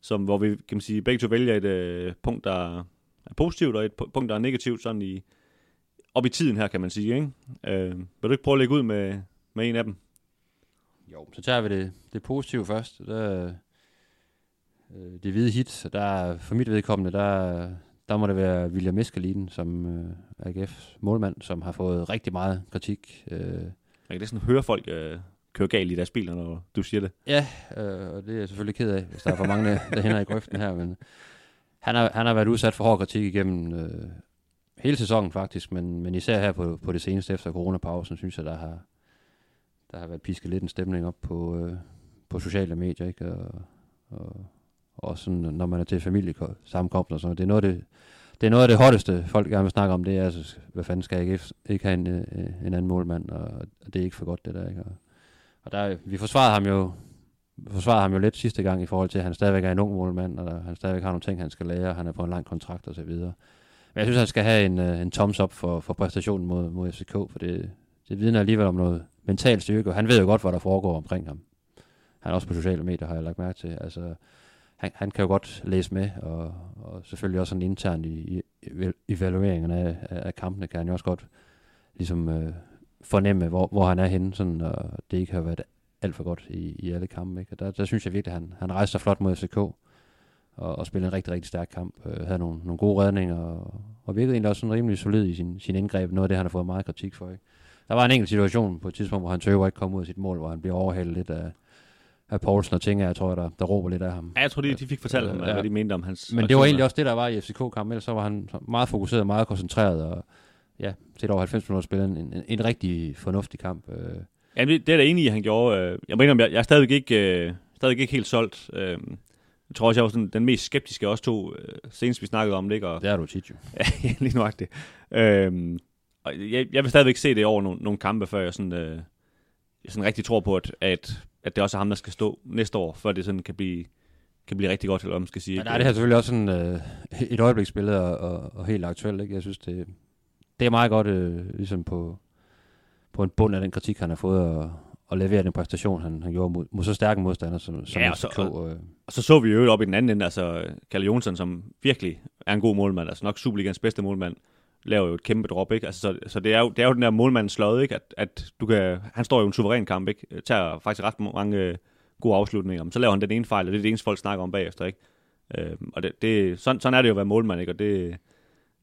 som, hvor vi kan man sige, begge to vælger et øh, punkt, der er positivt, og et punkt, der er negativt, sådan i, op i tiden her, kan man sige. Ikke? Øh, vil du ikke prøve at lægge ud med, med en af dem? Jo, så tager vi det, det positive først. Der, øh, det hvide hit, der for mit vedkommende, der, der må det være William Eskelinen som øh, AGF's målmand, som har fået rigtig meget kritik. Øh. Man kan næsten høre folk øh, køre galt i deres biler, når du siger det. Ja, øh, og det er jeg selvfølgelig ked af, hvis der er for mange, der hænder i grøften her, men han har, han har været udsat for hård kritik igennem øh, hele sæsonen faktisk, men, men især her på, på det seneste efter coronapausen, synes jeg, der har, der har været pisket lidt en stemning op på, øh, på sociale medier, ikke? Og, og, og sådan, når man er til familiesamkomst og sådan Det er noget af det, det er noget af det hotteste, folk gerne vil snakke om, det er, altså, hvad fanden skal jeg ikke, ikke have en, øh, en anden målmand, og, det er ikke for godt, det der, ikke? Og, og der, vi forsvarede ham jo forsvarede ham jo lidt sidste gang i forhold til, at han stadigvæk er en ung målmand, og han stadigvæk har nogle ting, han skal lære, han er på en lang kontrakt og så videre. Men jeg synes, han skal have en, øh, en thumbs up for, for præstationen mod, mod FCK, for det, det vidner alligevel om noget mental styrke, og han ved jo godt, hvad der foregår omkring ham. Han er også på sociale medier, har jeg lagt mærke til. Altså, han, han kan jo godt læse med, og, og selvfølgelig også sådan internt i, i evalueringen af, af kampene, kan han jo også godt ligesom øh, fornemme, hvor, hvor han er henne, sådan, og det ikke har været alt for godt i, i alle kampe. Ikke? Og der, der synes jeg virkelig, at han, han rejste sig flot mod FCK, og, og spillede en rigtig, rigtig stærk kamp. Øh, havde nogle, nogle gode redninger, og, og virkede egentlig også sådan rimelig solid i sin, sin indgreb. Noget af det, han har fået meget kritik for. Ikke? Der var en enkelt situation på et tidspunkt, hvor han tøver ikke kom ud af sit mål, hvor han bliver overhalet lidt af, af Poulsen og ting, jeg tror, der, der råber lidt af ham. Ja, jeg tror, de, de fik fortalt ham, ja. hvad de mente om hans Men det var egentlig også det, der var i FCK-kampen. Ellers så var han meget fokuseret, meget koncentreret, og ja, til over 90 minutter spille en, en, en rigtig fornuftig kamp. Øh. Ja, det er da enig i, han gjorde. Øh, jeg mener, jeg, jeg er stadigvæk ikke, øh, stadigvæk ikke helt solgt. Øh, jeg tror også, jeg var sådan den mest skeptiske af os to, øh, senest vi snakkede om det. Ikke? Og, det er du tit jo. ja, lige nuagtigt. Øh, og jeg, jeg vil stadigvæk se det over nogle, nogle kampe, før jeg sådan, øh, sådan rigtig tror på, at, at, at det også er ham, der skal stå næste år, før det sådan kan blive, kan blive rigtig godt, eller hvad man skal sige. Ja, der er det her selvfølgelig også sådan, øh, et øjebliksbillede og, og, og helt aktuelt. Ikke? Jeg synes, det, det er meget godt øh, ligesom på, på en bund af den kritik, han har fået, og, og levere den præstation, han, han gjorde mod, mod så stærke modstandere som, som ja, og, så, og, øh. og så så vi jo op i den anden ende, altså Kalle Jonsson, som virkelig er en god målmand, altså nok Superligans bedste målmand, laver jo et kæmpe drop, ikke? Altså, så, så det, er jo, det er jo den der målmandens slød, ikke? At, at du kan, han står jo i en suveræn kamp, ikke? Tager faktisk ret mange øh, gode afslutninger, men så laver han den ene fejl, og det er det eneste folk snakker om bagefter, ikke? Øh, og det, det, sådan, sådan er det jo at være målmand, ikke? Og det,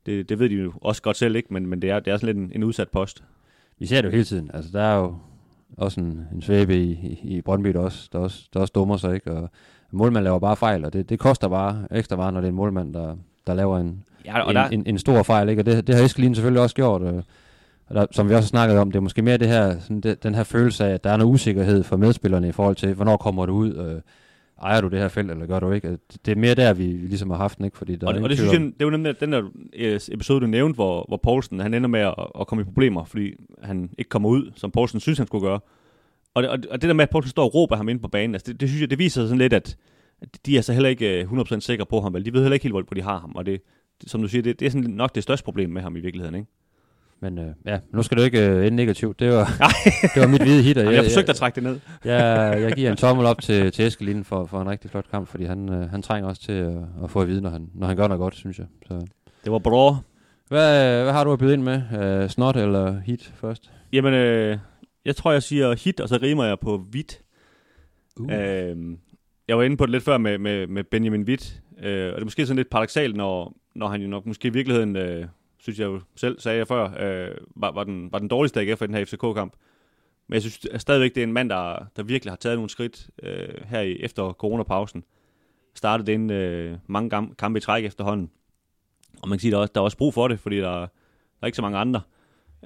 det, det ved de jo også godt selv, ikke? Men, men det, er, det er sådan lidt en, en udsat post. Vi ser det jo hele tiden. Altså, der er jo også en, en svæbe i, i, i Brøndby, der også, der, også, der også dummer sig, ikke? Og målmand laver bare fejl, og det, det koster bare ekstra meget, når det er en målmand, der, der laver en, ja, og en, der... en, en, stor fejl, ikke? Og det, det har Eskelin selvfølgelig også gjort, og, og der, som vi også snakkede om, det er måske mere det her, sådan det, den her følelse af, at der er noget usikkerhed for medspillerne i forhold til, hvornår kommer du ud, øh, ejer du det her felt, eller gør du ikke? Det er mere der, vi ligesom har haft den, ikke? Fordi der og, er og det synes jeg, det var nemlig den der øh, episode, du nævnte, hvor, hvor Poulsen, han ender med at, at komme i problemer, fordi han ikke kommer ud, som Poulsen synes, han skulle gøre. Og det, og det der med, at Poulsen står og råber ham ind på banen, altså det, det synes jeg, det viser sådan lidt, at, de er så heller ikke 100% øh, sikre på ham, vel? De ved heller ikke helt, hvor de har ham, og det, det som du siger, det, det er sådan nok det største problem med ham i virkeligheden, ikke? Men øh, ja, nu skal du ikke øh, ende negativt. Det var, det var mit hvide hit. jeg, jeg forsøgte at trække det ned. jeg, jeg giver en tommel op til, til Eskelin for, for en rigtig flot kamp, fordi han, øh, han trænger også til at, at få at vide, når han, når han gør noget godt, synes jeg. Så. Det var bra. Hvad, hvad har du at byde ind med? Uh, snot eller hit først? Jamen, øh, jeg tror, jeg siger hit, og så rimer jeg på hvidt. Uh. Øh, jeg var inde på det lidt før med, med, med Benjamin Witt, øh, og det er måske sådan lidt paradoxalt, når, når han jo nok måske i virkeligheden øh, synes jeg jo selv, sagde jeg før, øh, var, var, den, var den dårligste AGF i den her FCK-kamp. Men jeg synes at stadigvæk, det er en mand, der, der virkelig har taget nogle skridt øh, her i, efter coronapausen. Startede ind øh, mange kampe i træk efterhånden. Og man kan sige, der er, der er også brug for det, fordi der, der er ikke så mange andre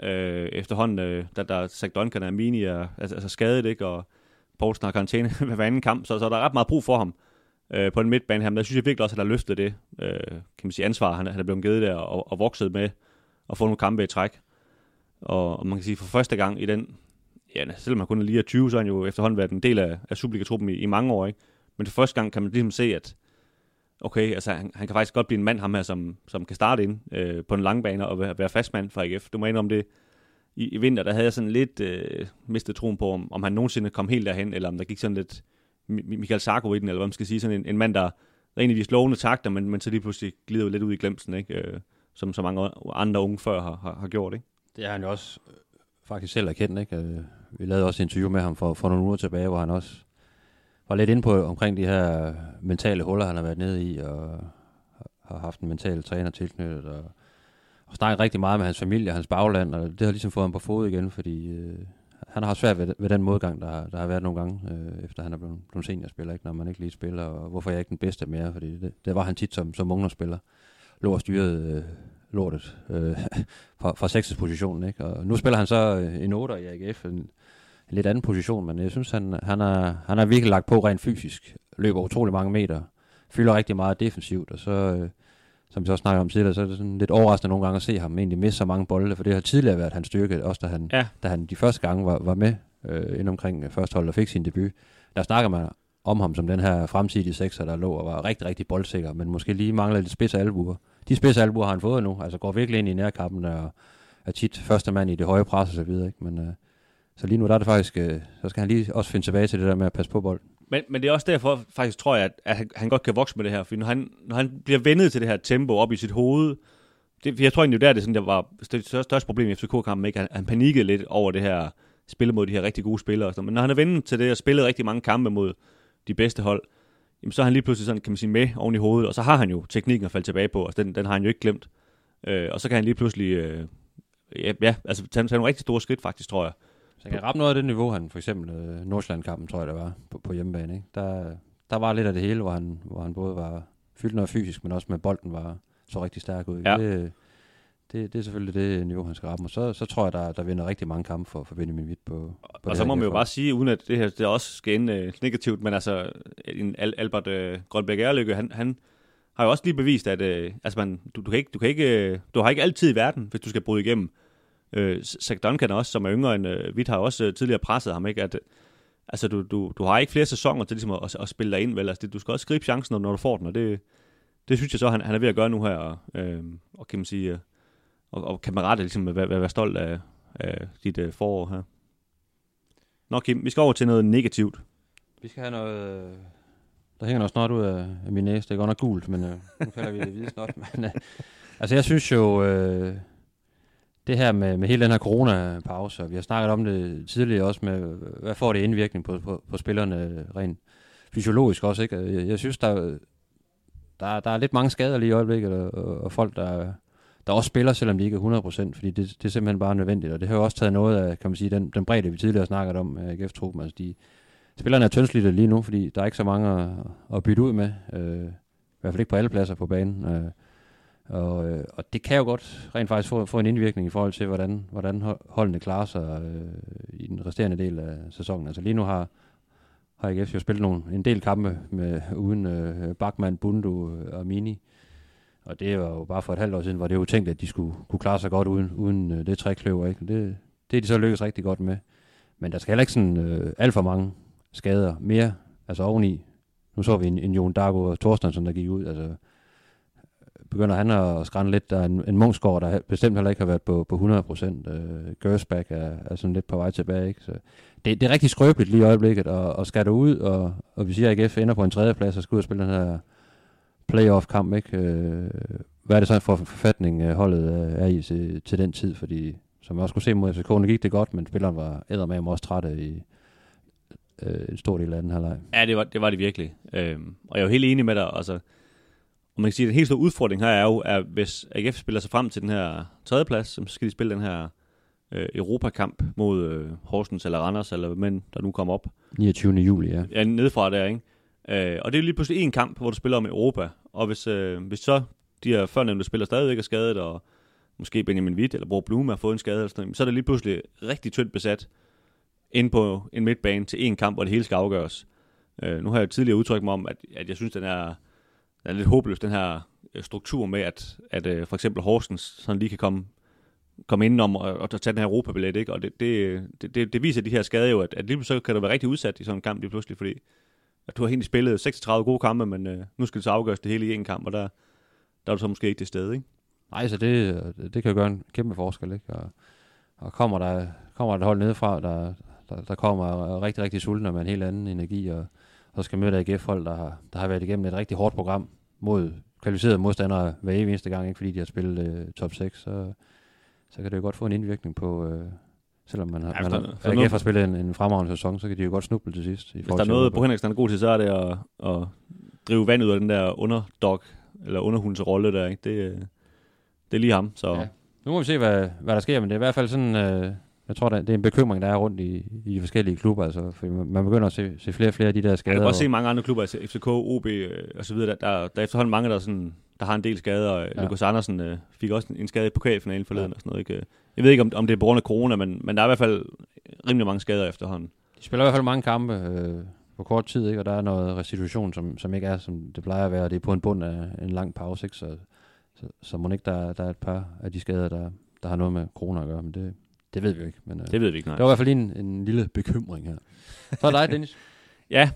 øh, efterhånden. Øh, der, der sagt Duncan og Mini er altså, altså skadet, ikke? og Poulsen har karantæne hver anden kamp, så, så der er ret meget brug for ham øh, på den midtbane her, men der synes jeg virkelig også, at han har løftet det øh, kan man sige, ansvar, han, han er blevet givet der, og, og vokset med at få nogle kampe i træk. Og, og man kan sige, for første gang i den, ja, selvom han kun er lige er 20, så har han jo efterhånden været en del af, af Superliga-truppen i, i mange år, ikke? Men for første gang kan man ligesom se, at okay, altså han, han kan faktisk godt blive en mand, ham her, som, som kan starte ind øh, på en lang bane og være, være fastmand for AGF. Du må om det, i, i vinter, der havde jeg sådan lidt øh, mistet troen på, om, om han nogensinde kom helt derhen, eller om der gik sådan lidt Michael Sarko i den, eller hvad man skal sige, sådan en, en mand, der, der egentlig viser lovende takter, men, men så lige pludselig glider lidt ud i glemsen, ikke? Øh, som så mange andre unge før har, har, har gjort. Ikke? Det er han jo også øh, faktisk selv erkendt. Ikke? Øh, vi lavede også et interview med ham for, for nogle uger tilbage, hvor han også var lidt inde på omkring de her mentale huller, han har været nede i, og har haft en mental træner tilknyttet, og, og snakket rigtig meget med hans familie og hans bagland, og det har ligesom fået ham på fod igen, fordi øh, han har svært ved, ved den modgang, der, der har været nogle gange, øh, efter han er blevet, blevet seniorspiller, ikke? når man ikke lige spiller, og hvorfor er jeg ikke den bedste mere, fordi det, det var han tit som, som ungdomsspiller. Lå og styrede øh, lortet øh, fra, fra 6. positionen. Ikke? Og nu spiller han så øh, en 8 i AGF, en, en lidt anden position, men jeg synes, han, han, er, han er virkelig lagt på rent fysisk. Løber utrolig mange meter, fylder rigtig meget defensivt, og så, øh, som vi så snakker om tidligere, så er det sådan lidt overraskende nogle gange at se ham egentlig miste så mange bolde, for det har tidligere været hans styrke, også da han, ja. da han de første gange var, var med øh, ind omkring første hold og fik sin debut. Der snakker man om ham som den her fremtidige sekser, der lå og var rigtig, rigtig boldsikker, men måske lige mangler lidt spids albuer. De spids albuer har han fået nu, altså går virkelig ind i nærkampen og er tit første mand i det høje pres og så videre. Ikke? Men, øh, så lige nu der er det faktisk, øh, så skal han lige også finde tilbage til det der med at passe på bolden. Men, men det er også derfor, faktisk tror jeg, at, at han, han godt kan vokse med det her, for når han, når han bliver vendet til det her tempo op i sit hoved, det, jeg tror egentlig, det er det, sådan, der var det største, største problem i FCK-kampen, ikke? Han, han panikkede lidt over det her spil mod de her rigtig gode spillere. Og sådan. Men når han er vendt til det og spillet rigtig mange kampe mod de bedste hold, jamen, så er han lige pludselig sådan, kan man sige, med oven i hovedet, og så har han jo teknikken at falde tilbage på, og den, den har han jo ikke glemt. Øh, og så kan han lige pludselig, øh, ja, ja, altså tage, tage nogle rigtig store skridt faktisk, tror jeg. Så kan ramme noget af det niveau, han for eksempel øh, Nordsjælland-kampen, tror jeg, der var på, på hjemmebane. Ikke? Der, der var lidt af det hele, hvor han, hvor han både var fyldt noget fysisk, men også med bolden var så rigtig stærk ud. Ja. Det, det, det er selvfølgelig det niveau, han skal ramme. Og så, så tror jeg, der, der vinder rigtig mange kampe for, for Benjamin Witt på, på Og så må man jo bare sige, uden at det her det også skal ende uh, negativt, men altså en Albert uh, Grønbæk Erlykke, han, han har jo også lige bevist, at uh, altså man, du, du, kan ikke, du, kan ikke, uh, du har ikke altid i verden, hvis du skal bryde igennem. Øh, Zach Duncan også, som er yngre end øh, Witt, har også øh, tidligere presset ham, ikke? At, øh, altså du, du, du har ikke flere sæsoner til ligesom at, at, at spille dig ind, vel? Altså, det, du skal også gribe chancen, når du får den, og det, det synes jeg så, han, han er ved at gøre nu her, og, øh, og kan man sige, øh, og, og kammerater ligesom være, være, være stolt af, af dit øh, forår her. Nå Kim, vi skal over til noget negativt. Vi skal have noget... Øh, der hænger noget snot ud af, af min næse. Det er godt nok gult, men øh, nu kalder vi det hvide snot. Men, øh, altså jeg synes jo, øh, det her med, med hele den her corona-pause, og vi har snakket om det tidligere også med, hvad får det indvirkning på, på, på spillerne rent fysiologisk også, ikke? Jeg, jeg synes, der, der, der er lidt mange skader lige i øjeblikket, og, og folk, der der også spiller, selvom de ikke er 100%, fordi det, det er simpelthen bare nødvendigt, og det har jo også taget noget af, kan man sige, den, den bredde, vi tidligere snakket om øh, i AGF-truppen, altså de, spillerne er tyndslidte lige nu, fordi der er ikke så mange at, at bytte ud med, øh, i hvert fald ikke på alle pladser på banen, øh, og, øh, og det kan jo godt rent faktisk få, få en indvirkning i forhold til, hvordan, hvordan holdene klarer sig øh, i den resterende del af sæsonen. Altså lige nu har, har IKF jo spillet nogle, en del kampe med, uden øh, Bachmann, Bundu øh, og Mini, og det var jo bare for et halvt år siden, hvor det jo tænkt, at de skulle kunne klare sig godt uden, uden øh, det trækløver. Ikke? Det, det er de så lykkedes rigtig godt med. Men der skal heller ikke sådan øh, alt for mange skader mere, altså oveni. Nu så vi en, en Jon Dago og Thorstensen, der gik ud. Altså, begynder han at skrænde lidt. Der er en, en Mungsgaard, der bestemt heller ikke har været på, på 100 procent. Øh, uh, Gersbach er, er sådan lidt på vej tilbage. Ikke? Så det, det er rigtig skrøbeligt lige i øjeblikket, og, og skal du ud, og, og vi siger, at AGF ender på en tredje plads og skal ud og spille den her playoff-kamp, ikke? Øh, hvad er det så for forfatning, øh, holdet er i til, til den tid? Fordi, som jeg også kunne se mod FCK, gik det godt, men spilleren var med også træt i øh, en stor del af den her leg. Ja, det var det, var det virkelig. Øhm, og jeg er jo helt enig med dig. Altså, man kan sige, at den helt store udfordring her er jo, at hvis AGF spiller sig frem til den her tredje plads, så skal de spille den her øh, Europakamp mod øh, Horsens eller Randers, eller hvem der nu kommer op. 29. juli, ja. Ja, nedefra der, ikke? Øh, og det er lige pludselig en kamp, hvor du spiller om Europa. Og hvis, øh, hvis så de her førnævnte spiller stadigvæk er skadet, og måske Benjamin Witt eller Bro Blume har fået en skade, eller sådan, så er det lige pludselig rigtig tyndt besat ind på en midtbane til en kamp, hvor det hele skal afgøres. Øh, nu har jeg tidligere udtrykt mig om, at, at jeg synes, den er, den er lidt håbløs, den her øh, struktur med, at, at øh, for eksempel Horsens sådan lige kan komme, komme ind om og, og tage den her Europabillet, ikke? Og det, det, det, det, det, viser de her skader jo, at, at lige så kan du være rigtig udsat i sådan en kamp lige pludselig, fordi at du har egentlig spillet 36 gode kampe, men øh, nu skal det så afgøres det hele i en kamp, og der, der er du så måske ikke det sted, ikke? Nej, så det, det kan jo gøre en kæmpe forskel, ikke? Og, og kommer der, kommer der et hold nedefra, der, der, der kommer rigtig, rigtig sultne med en helt anden energi, og så skal møde AGF-hold, der har, der har været igennem et rigtig hårdt program mod kvalificerede modstandere hver eneste gang, ikke fordi de har spillet øh, top 6, så, så kan det jo godt få en indvirkning på, øh, selvom man har, ja, man har, AGF noget, har spillet en, en fremragende sæson, så kan de jo godt snuble til sidst. I hvis der er noget, Bo Henriksen er god til, så er det at, at drive vand ud af den der underdog, eller underhundsrolle der, ikke? Det, øh, det er lige ham, så... Ja. Nu må vi se, hvad, hvad der sker, men det er i hvert fald sådan... Øh, jeg tror, det er en bekymring, der er rundt i, i de forskellige klubber. Altså, for man begynder at se, se flere og flere af de der skader. Jeg kan også se mange andre klubber, altså FCK, OB øh, og så videre, der, der, der er efterhånden mange, der, sådan, der har en del skader. Ja. Lukas Andersen øh, fik også en skade i pokalfinalen forleden ja. og sådan noget. Ikke? Jeg ved ikke, om, om det er på grund af corona, men, men der er i hvert fald rimelig mange skader efterhånden. De spiller i hvert fald mange kampe øh, på kort tid, ikke? og der er noget restitution, som, som ikke er, som det plejer at være. Det er på en bund af en lang pause, ikke? Så, så, så må ikke der, der er et par af de skader, der, der har noget med corona at gøre, men det, det ved vi jo ikke. Men, øh, det ved vi ikke, nej. Det var i hvert fald en, en lille bekymring her. Så er dig, Dennis. ja,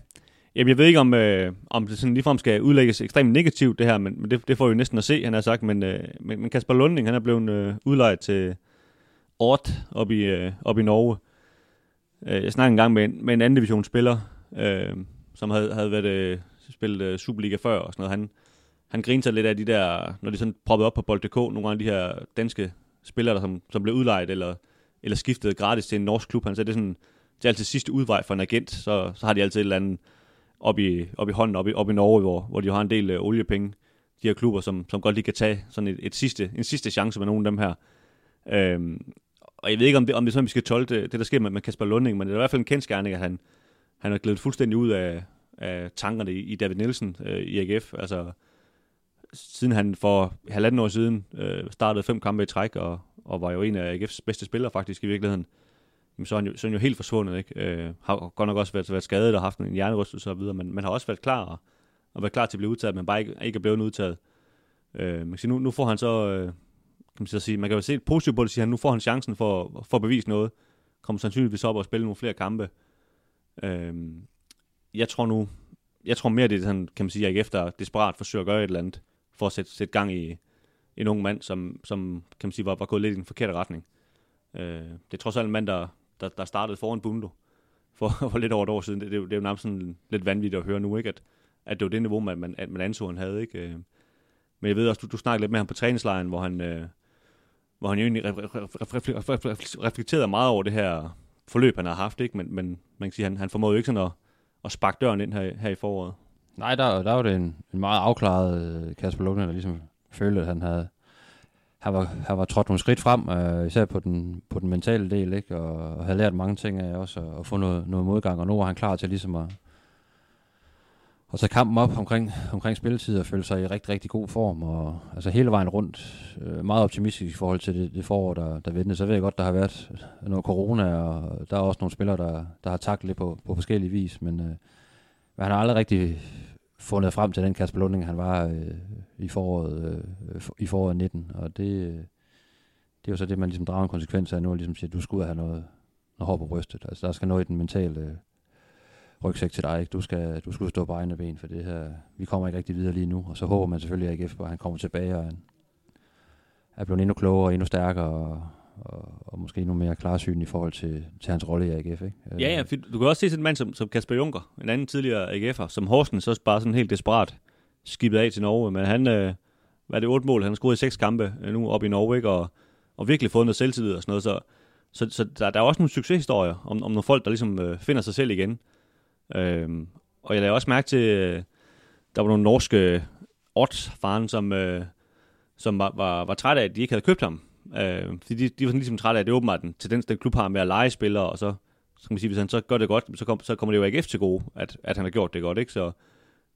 Jamen, jeg ved ikke, om, øh, om det sådan ligefrem skal udlægges ekstremt negativt, det her, men, men det, det får vi jo næsten at se, han har sagt. Men, øh, men, men Kasper Lunding, han er blevet øh, udlejet til Ort op i, øh, op i Norge. Øh, jeg snakkede en gang med en, med en anden divisionsspiller, øh, som havde, havde været, øh, spillet øh, Superliga før og sådan noget. Han, han grinte lidt af de der, når de sådan proppede op på Bold.dk, nogle af de her danske spillere, der, som, som blev udlejet eller, eller skiftede gratis til en norsk klub. Han sagde, det er sådan, det er altid sidste udvej for en agent, så, så har de altid et eller andet op i, op i hånden, op i, op i Norge, hvor, hvor de har en del øh, oliepenge, de her klubber, som, som godt lige kan tage sådan et, et sidste, en sidste chance med nogle af dem her. Øhm, og jeg ved ikke, om det, om det er sådan, vi skal tolke det, det der sker med, med Kasper Lunding, men det er i hvert fald en kendskærning, at han, han er glædet fuldstændig ud af, af tankerne i, i David Nielsen øh, i AGF. Altså, siden han for halvanden år siden øh, startede fem kampe i træk, og, og var jo en af AGF's bedste spillere faktisk i virkeligheden, jamen, så, er han jo, så er han jo helt forsvundet. Ikke? Øh, har godt nok også været, været skadet og haft en hjernerystelse og videre, men man har også været klar og, og været klar til at blive udtaget, men bare ikke, ikke er blevet udtaget. Øh, man kan sige, nu, nu får han så, øh, kan man, så sige, man kan jo se positivt på det, siger han, nu får han chancen for, for at bevise noget, kommer sandsynligvis op og spille nogle flere kampe. Øh, jeg tror nu, jeg tror mere, det er sådan, kan man sige, at efter desperat forsøger at gøre et eller andet, for at sætte, sætte gang i en ung mand, som, som kan man sige, var, var gået lidt i den forkerte retning. Øh, det er trods alt en mand, der, der, der startede foran Bundo for, for lidt over et år siden. Det, det, det er jo nærmest sådan lidt vanvittigt at høre nu, ikke? At, at det var det niveau, man, man, man anså, han havde. Ikke? Øh, men jeg ved også, du, du snakkede lidt med ham på træningslejren, hvor han, øh, hvor han jo egentlig reflekterede meget over det her forløb, han har haft. Ikke? Men, men man kan sige, han, han formåede jo ikke sådan at, at sparke døren ind her, her i foråret. Nej, der, der var det en, en meget afklaret øh, Kasper Lundgren, der ligesom følte, at han havde han var, han var trådt nogle skridt frem, øh, især på den, på den mentale del, ikke? Og, og havde lært mange ting af også, og, og få noget, noget modgang, og nu var han klar til ligesom at, at tage kampen op omkring, omkring spilletid og føle sig i rigtig, rigtig god form, og altså hele vejen rundt øh, meget optimistisk i forhold til det, det forår, der, der ventede. Så ved jeg godt, der har været noget corona, og der er også nogle spillere, der, der har taklet det på, på forskellige vis, men, øh, men han har aldrig rigtig fundet frem til den Kasper Lunding, han var øh, i, foråret, øh, i foråret 19. Og det, øh, det er jo så det, man ligesom drager en konsekvens af nu, og ligesom siger, du skal ud og have noget, noget hår på brystet. Altså der skal noget i den mentale øh, rygsæk til dig. Ikke? Du, skal, du skal stå på egne ben, for det her, vi kommer ikke rigtig videre lige nu. Og så håber man selvfølgelig, at AGF, han kommer tilbage, og han er blevet endnu klogere og endnu stærkere, og, og, og måske endnu mere klarsyn i forhold til, til hans rolle i AGF. Ikke? Øh. Ja, ja, du kan også se sådan en mand som, som Kasper Junker, en anden tidligere AGF'er, som Horsten så bare sådan helt desperat skibet af til Norge, men han, øh, hvad er det, otte mål, han har scoret i seks kampe øh, nu op i Norge, ikke? Og, og virkelig fået noget selvtillid og sådan noget, så, så, så der, der er også nogle succeshistorier om, om nogle folk, der ligesom øh, finder sig selv igen. Øh, og jeg lagde også mærke til, øh, der var nogle norske odds som, øh, som var, var, var træt af, at de ikke havde købt ham. Øh, fordi de, de var sådan ligesom trætte af, at det er åbenbart den tendens, den klub har med at lege spillere, og så, så kan man sige, hvis han så gør det godt, så, kom, så kommer det jo AGF til gode, at, at han har gjort det godt, ikke? Så,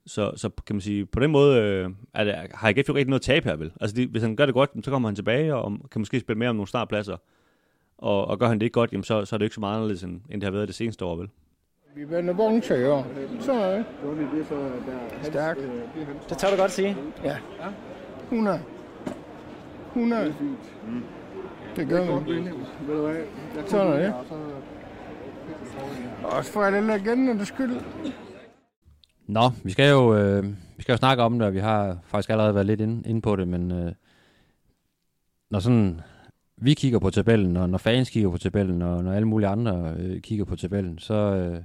så, så kan man sige, på den måde øh, er det, har AGF jo rigtig noget tab her, vel? Altså, de, hvis han gør det godt, så kommer han tilbage, og kan måske spille mere om nogle startpladser. Og, og gør han det ikke godt, jamen, så, så er det ikke så meget anderledes, end, end det har været det seneste år, vel? Vi vender vogn til, ja. Så er det. Stærk. Det tør du godt sige. Ja. 100. 100. Mm. Det gør vi. Sådan er det. Også for alle legender, det skyld. Nå, vi skal jo, øh, vi skal jo snakke om det, og vi har faktisk allerede været lidt inde, inde på det, men øh, når sådan vi kigger på tabellen, og når fans kigger på tabellen, og når alle mulige andre øh, kigger på tabellen, så, øh,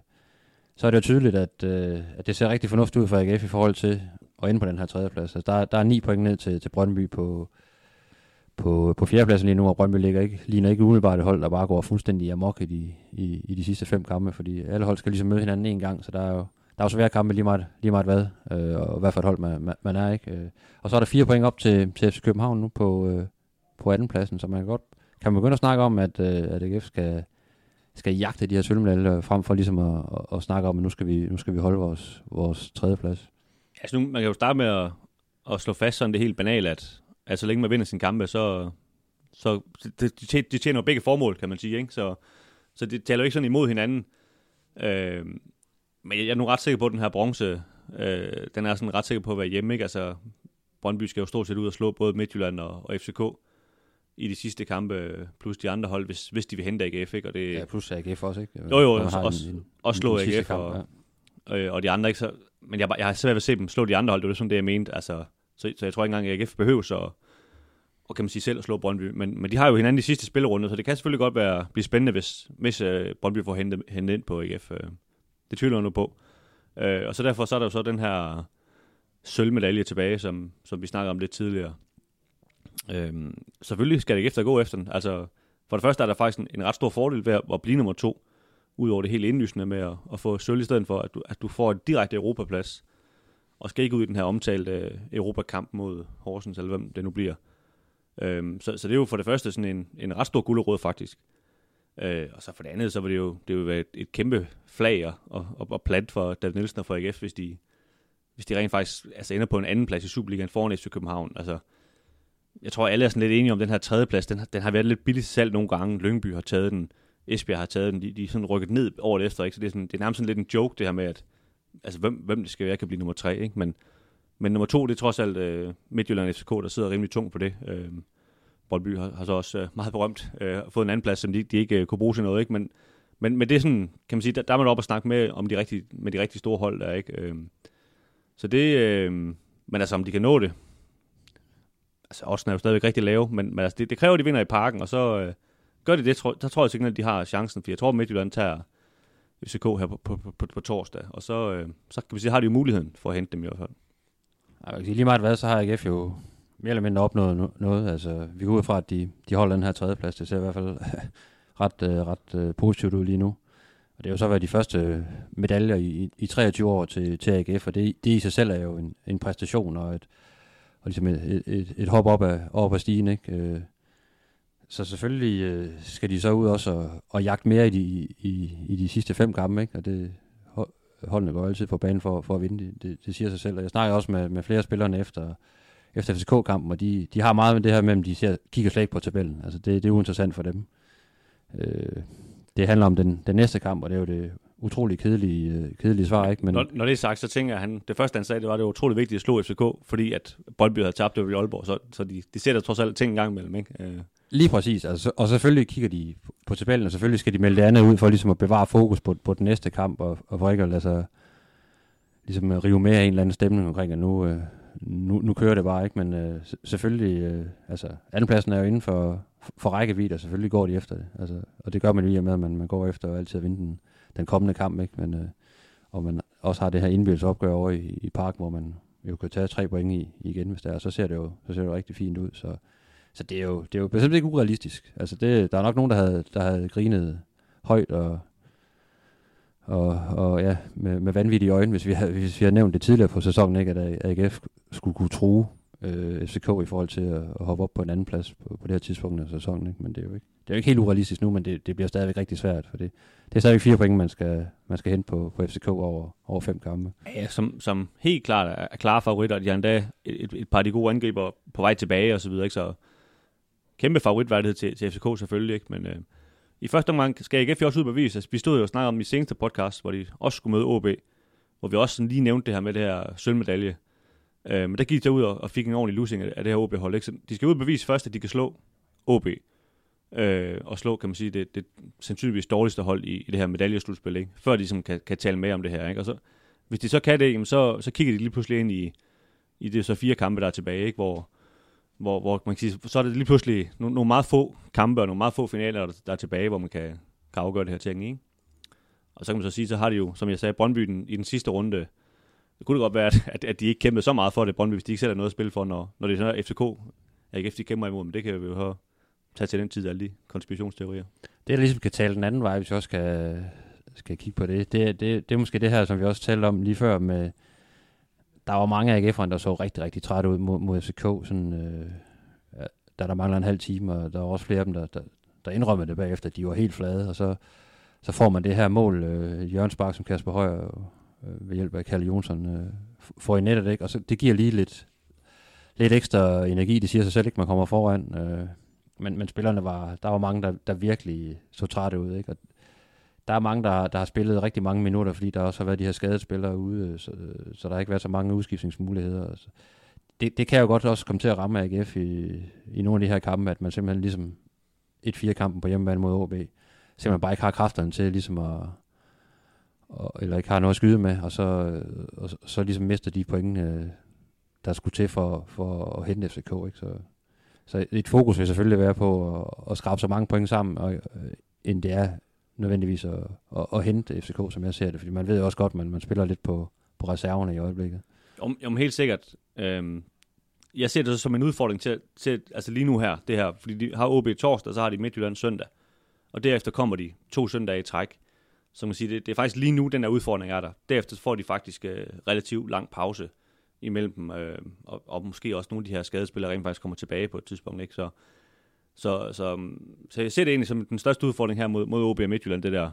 så er det jo tydeligt, at, øh, at det ser rigtig fornuftigt ud for AGF i forhold til at ende på den her tredjeplads. Altså, der, der er ni point ned til, til Brøndby på, på, på fjerdepladsen lige nu, og Brøndby ligger ikke, ligner ikke umiddelbart et hold, der bare går fuldstændig amok i de, i, i de sidste fem kampe, fordi alle hold skal ligesom møde hinanden en gang, så der er jo, der er jo svære kampe lige meget, lige meget hvad, øh, og hvad for et hold man, man, man er, ikke? Øh. Og så er der fire point op til, til FC København nu på, øh, på anden pladsen, så man kan godt kan man begynde at snakke om, at, øh, at AGF skal, skal jagte de her sølvmedaljer, øh, frem for ligesom at, at, at, snakke om, at nu skal vi, nu skal vi holde vores, vores tredje plads. Altså nu, man kan jo starte med at, at slå fast sådan det helt banalt, at, at så længe man vinder sin kampe, så, så det, de, de tjener begge formål, kan man sige. Ikke? Så, så det taler jo ikke sådan imod hinanden. Øh, men jeg er nu ret sikker på, at den her bronze, øh, den er sådan ret sikker på at være hjemme. Ikke? Altså, Brøndby skal jo stort set ud og slå både Midtjylland og, og FCK i de sidste kampe, plus de andre hold, hvis, hvis de vil hente AGF, ikke? Og det, ja, plus AGF også, ikke? Jo, jo, også, også, også slå AGF kamp, og, ja. øh, og de andre, ikke? Så, men jeg, jeg har svært ved at se dem slå de andre hold, det var sådan det, jeg mente. Altså, så, så jeg tror ikke engang, at AGF behøver så og kan man sige selv at slå Brøndby. Men, men de har jo hinanden i sidste spillerunde, så det kan selvfølgelig godt være, blive spændende, hvis, hvis uh, Brøndby får hentet, hentet ind på AGF. Øh. Det tvivler jeg nu på. Uh, og så derfor så er der jo så den her sølvmedalje tilbage, som, som vi snakkede om lidt tidligere. Øhm, selvfølgelig skal det ikke efter gå efter den. Altså, for det første er der faktisk en, en ret stor fordel ved at, blive nummer to, udover det helt indlysende med at, at få sølv i stedet for, at du, at du får et direkte Europaplads, og skal ikke ud i den her omtalte øh, Europakamp mod Horsens, eller hvem det nu bliver. Øhm, så, så det er jo for det første sådan en, en ret stor gulderåd faktisk. Øh, og så for det andet, så vil det jo, det vil være et, et kæmpe flag og, og, og plant for David Nielsen og for AGF, hvis de, hvis de rent faktisk altså ender på en anden plads i Superligaen foran FC København. Altså, jeg tror, alle er sådan lidt enige om den her tredje plads. Den, den har været lidt billigt salg nogle gange. Lyngby har taget den. Esbjerg har taget den. De, de er sådan rykket ned over det efter. Ikke? Så det er, sådan, det er nærmest sådan lidt en joke, det her med, at altså, hvem, hvem det skal være, kan blive nummer tre. Ikke? Men, men nummer to, det er trods alt øh, Midtjylland FCK, der sidder rimelig tungt på det. Øh, Boldby har, har så også øh, meget berømt øh, fået en anden plads, som de, de ikke øh, kunne bruge til noget. Ikke? Men, men, men det er sådan, kan man sige, der, der er man op og snakke med, om de rigtige, med de rigtig store hold der. Ikke? Øh, så det, øh, men altså om de kan nå det, altså også er jo stadigvæk rigtig lave, men, men altså, det, det kræver, at de vinder i parken, og så øh, gør de det, tror, der tror jeg sikkert, at de har chancen, for jeg tror, at Midtjylland tager FCK her på, på, på, på, torsdag, og så, øh, så kan vi sige, har de jo muligheden for at hente dem i hvert fald. Altså, lige meget hvad, så har AGF jo mere eller mindre opnået noget. Altså, vi går ud fra, at de, de holder den her tredjeplads. Det ser i hvert fald ret, øh, ret øh, positivt ud lige nu. Og det har jo så været de første øh, medaljer i, i 23 år til, til AGF, og det, det i sig selv er jo en, en præstation og et, og ligesom et, et, et hop op ad, op ad stigen, ikke? Øh, så selvfølgelig øh, skal de så ud også og, og jagte mere i de, i, i de sidste fem kampe, ikke? Og det holdene går altid på banen for, for at vinde, det, det, det siger sig selv. Og jeg snakker også med, med flere spillerne efter, efter FCK-kampen, og de, de har meget med det her med, at de ser, kigger slet ikke på tabellen. Altså det, det er uinteressant for dem. Øh, det handler om den, den næste kamp, og det er jo det utrolig kedelige, øh, kedelige svar. Ikke? Men, når, når det er sagt, så tænker jeg, han, det første han sagde, det var, at det var utrolig vigtigt at slå FCK, fordi at Boldby havde tabt over i Aalborg, så, så de, de sætter trods alt ting en gang imellem. Ikke? Øh. Lige præcis, altså, og selvfølgelig kigger de på tabellen, og selvfølgelig skal de melde det andet ud, for ligesom at bevare fokus på, på den næste kamp, og, og for ikke at lade sig ligesom rive med af en eller anden stemning omkring, at nu, øh, nu, nu kører det bare, ikke? Men øh, selvfølgelig, øh, altså andenpladsen er jo inden for, for rækkevidde, og selvfølgelig går de efter det. Altså, og det gør man jo i og med, at man, man går efter altid at vinde den, den kommende kamp, ikke? Men, øh, og man også har det her indbyrdes opgør over i, i park, hvor man jo kan tage tre point i, igen, hvis det er, så ser det jo, så ser det jo rigtig fint ud. Så, så det er jo, det er jo bestemt ikke urealistisk. Altså det, der er nok nogen, der havde, der havde grinet højt og, og, og ja, med, med vanvittige øjne, hvis vi, havde, hvis vi havde nævnt det tidligere på sæsonen, ikke, at AGF skulle kunne true øh, FCK i forhold til at, at hoppe op på en anden plads på, på det her tidspunkt af sæsonen. Ikke? Men det er jo ikke, det er jo ikke helt urealistisk nu, men det, det bliver stadigvæk rigtig svært, for det, det er stadigvæk fire point, man skal, man skal hente på, på FCK over, over fem kampe. Ja, som, som helt klart er, er klare favoritter. De har endda et, et, par af de gode angriber på vej tilbage og så videre. Ikke? Så kæmpe favoritværdighed til, til FCK selvfølgelig, ikke? men øh, i første omgang skal AGF også ud bevise. Altså, vi stod jo og snakkede om i seneste podcast, hvor de også skulle møde OB, hvor vi også sådan lige nævnte det her med det her sølvmedalje. Øh, men der gik de ud og, og fik en ordentlig losing af det her OB-hold. Ikke? Så de skal ud og bevise først, at de kan slå OB. Øh, og slå, kan man sige, det, det sandsynligvis dårligste hold i, i det her medaljeslutspil, ikke? før de som kan, kan tale med om det her. Ikke? Og så hvis de så kan det, jamen så, så kigger de lige pludselig ind i, i det så fire kampe, der er tilbage, ikke? Hvor, hvor, hvor man kan sige, så er det lige pludselig nogle, nogle meget få kampe og nogle meget få finaler, der, der er tilbage, hvor man kan, kan afgøre det her ting, ikke? Og så kan man så sige, så har de jo, som jeg sagde, Brøndby den, i den sidste runde, det kunne det godt være, at, at de ikke kæmpede så meget for det, Brøndby, hvis de ikke selv har noget at spille for, når, når det er sådan FCK. Jeg ikke, de kæmper imod, men det kan vi jo have tage til den tid, alle de konspirationsteorier. Det, der ligesom kan tale den anden vej, hvis vi også skal, skal kigge på det, det, det, det er måske det her, som vi også talte om lige før med, der var mange af AGF'erne, der så rigtig, rigtig træt ud mod, mod FCK, sådan, øh, da der mangler en halv time, og der var også flere af dem, der, der, der indrømmede det bagefter, at de var helt flade, og så, så får man det her mål, øh, Jørgen Spark, som Kasper Højer øh, ved hjælp af Kalle Jonsson øh, får i nettet, ikke? og så, det giver lige lidt, lidt ekstra energi, det siger sig selv ikke, man kommer foran, øh, men, men spillerne var, der var mange, der, der virkelig så trætte ud, ikke? Og der er mange, der, der har spillet rigtig mange minutter, fordi der også har været de her skadespillere ude, øh, så, øh, så der har ikke været så mange udskiftningsmuligheder. Altså, det, det kan jo godt også komme til at ramme AGF i, i nogle af de her kampe, at man simpelthen ligesom et fire kampen på hjemmebane mod OB, simpelthen bare ikke har kræfterne til ligesom at, og, eller ikke har noget at skyde med, og så, øh, og, så ligesom mister de point, øh, der skulle til for, for at hente FCK. Ikke? Så, så et fokus vil selvfølgelig være på at, at skrabe så mange point sammen, og, øh, end det er nødvendigvis at, at, at hente FCK, som jeg ser det. Fordi man ved jo også godt, at man, man spiller lidt på, på reserverne i øjeblikket. Om, om helt sikkert. Øhm, jeg ser det så som en udfordring til, til, altså lige nu her, det her, fordi de har OB torsdag, så har de Midtjylland søndag. Og derefter kommer de to søndage i træk. Så man siger, det, det er faktisk lige nu, den her udfordring er der. Derefter får de faktisk øh, relativt lang pause imellem dem, øh, og, og måske også nogle af de her skadespillere rent faktisk kommer tilbage på et tidspunkt. Ikke? Så, så, så, mm, så jeg ser det egentlig som den største udfordring her mod, mod OB og Midtjylland, det der.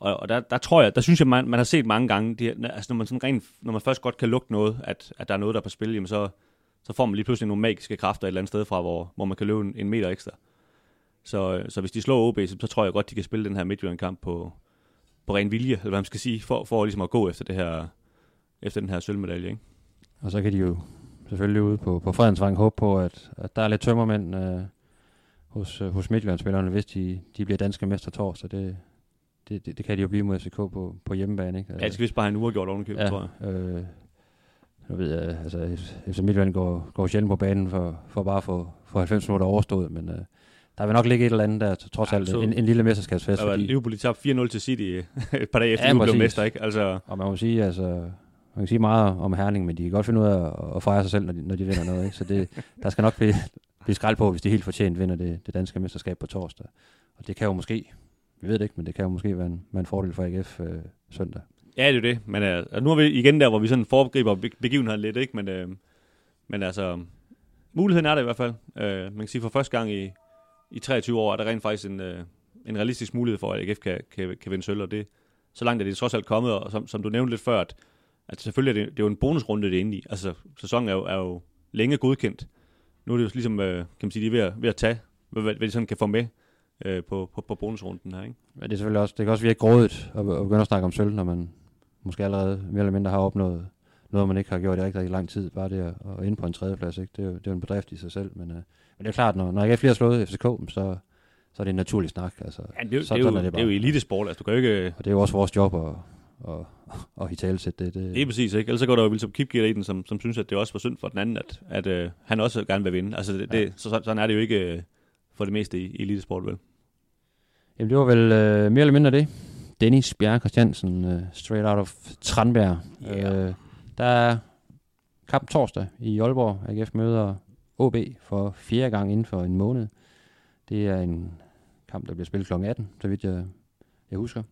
Og, og der, der tror jeg, der synes jeg, man, man har set mange gange, de, altså når man, sådan rent, når man først godt kan lugte noget, at, at der er noget, der er på spil, jamen så, så får man lige pludselig nogle magiske kræfter et eller andet sted fra, hvor, hvor man kan løbe en, en meter ekstra. Så, øh, så hvis de slår OB, så, så tror jeg godt, de kan spille den her Midtjylland-kamp på, på ren vilje, eller hvad man skal sige, for, for ligesom at gå efter, det her, efter den her sølvmedalje. Ikke? Og så kan de jo selvfølgelig ude på, på Fredensvang håbe på, at, at der er lidt tømmermænd øh, hos, øh, hos Midtjyllandsspillerne, hvis de, de bliver danske mester torsdag. Det, det, det, det kan de jo blive mod FCK på, på hjemmebane. Ikke? Ja, det skal vist bare have en uafgjort ovenikøbet, ja, tror jeg. Øh, nu ved jeg, altså, FC Midtjylland går, går sjældent på banen for, for bare at få 90 minutter overstået, men øh, der vil nok ligge et eller andet der, trods alt en, en lille mesterskabsfest. Der var fordi... Liverpool tabt 4-0 til City et par dage efter, ja, de blev mester, ikke? Altså... Og man må sige, altså, man kan sige meget om Herning, men de kan godt finde ud af at, fejre sig selv, når de, når de vinder noget. Ikke? Så det, der skal nok blive, blive skrald på, hvis de helt fortjent vinder det, det danske mesterskab på torsdag. Og det kan jo måske, vi ved det ikke, men det kan jo måske være en, være en fordel for AGF øh, søndag. Ja, det er det. Men uh, nu er vi igen der, hvor vi sådan foregriber begivenheden lidt, ikke? Men, uh, men altså, muligheden er der i hvert fald. Uh, man kan sige, for første gang i, i 23 år er der rent faktisk en, øh, en realistisk mulighed for, at AGF kan, kan, kan vinde sølv, og det, så langt er det trods alt kommet, og som, som du nævnte lidt før, at, at selvfølgelig er det, det er jo en bonusrunde, det er inde i. Altså, sæsonen er jo, er jo længe godkendt. Nu er det jo ligesom, øh, kan man sige, de er ved at, ved at tage, hvad, hvad de sådan kan få med øh, på, på, på bonusrunden her, ikke? Ja, det er selvfølgelig også, det kan også virke grådigt at, at begynde at snakke om sølv, når man måske allerede mere eller mindre har opnået noget, man ikke har gjort i rigtig, rigtig lang tid. Bare det at, at inde på en tredjeplads, ikke? Det, er jo, det er jo en bedrift i sig selv. Men, øh, men det er klart, når, når ikke er flere slået FCK, så, så er det en naturlig snak. Altså, ja, det, så, det, er jo, er det, bare. det er jo elitesport, altså du kan jo ikke... Og det er jo også vores job at, at, at i tale sætte det. Det er præcis, ikke? Ellers så går der jo Wilson Kipketer i den, som, som synes, at det også var synd for den anden, at, at uh, han også gerne vil vinde. Altså det, ja. det, så, sådan er det jo ikke uh, for det meste i, i elitesport, vel? Jamen det var vel uh, mere eller mindre det. Dennis Bjerg Christiansen, uh, straight out of Tranbjerg. Yeah. Uh, der er kamp torsdag i Aalborg. AGF møder OB for fjerde gang inden for en måned. Det er en kamp, der bliver spillet kl. 18, så vidt jeg, jeg husker.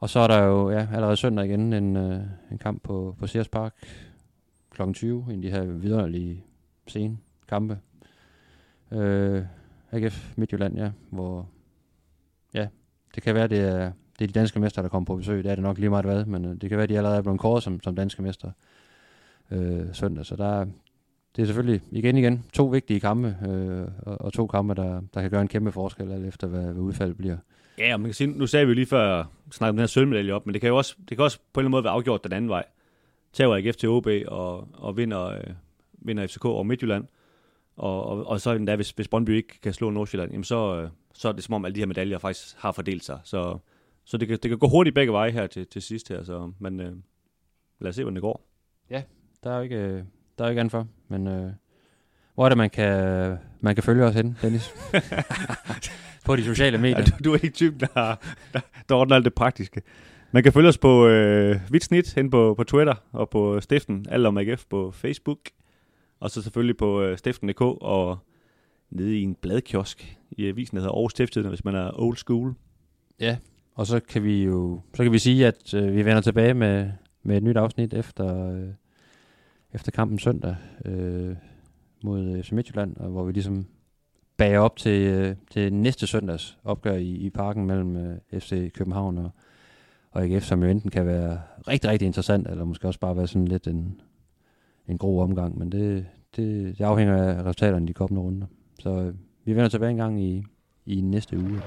Og så er der jo ja, allerede søndag igen en, øh, en kamp på, på Sears Park kl. 20, en af de her vidunderlige scene kampe. Øh, AGF Midtjylland, ja, hvor ja, det kan være, det er det er de danske mester, der kommer på besøg. Det er det nok lige meget hvad, men øh, det kan være, de allerede er blevet kåret som, som danske mester øh, søndag. Så der, det er selvfølgelig igen igen to vigtige kampe, øh, og, og to kampe, der, der kan gøre en kæmpe forskel, alt efter hvad, hvad udfaldet bliver. Ja, og man kan sige, nu sagde vi jo lige før, snakke den her sølvmedalje op, men det kan jo også, det kan også på en eller anden måde være afgjort den anden vej. Tager AGF til OB og, og vinder, øh, vinder FCK over Midtjylland, og, og, og så endda, hvis, hvis Brøndby ikke kan slå Nordsjælland, jamen så, øh, så er det som om alle de her medaljer faktisk har fordelt sig. Så så det kan, det kan gå hurtigt begge veje her til, til sidst her. Så, men, øh, lad os se, hvordan det går. Der er jo ikke, øh, der er jo ikke andet for. Men øh, hvor er det, man kan, man kan følge os hen, Dennis? på de sociale medier. Ja, du, du er ikke typen, der, der, der ordner alt det praktiske. Man kan følge os på øh, Vitsnit hen på, på Twitter og på Stiften, alt om AGF på Facebook. Og så selvfølgelig på øh, stiften.dk og nede i en bladkiosk i avisen, der hedder Aarhus Stiftstidende, hvis man er old school. Ja, og så kan vi jo så kan vi sige, at øh, vi vender tilbage med, med et nyt afsnit efter, øh, efter kampen søndag øh, mod øh, FC Midtjylland, og hvor vi ligesom bager op til, øh, til næste søndags opgør i, i parken mellem øh, FC København og, og AGF, som jo enten kan være rigtig, rigtig interessant, eller måske også bare være sådan lidt en, en god omgang, men det, det, det afhænger af resultaterne i de kommende runder. Så øh, vi vender tilbage en gang i, i næste uge.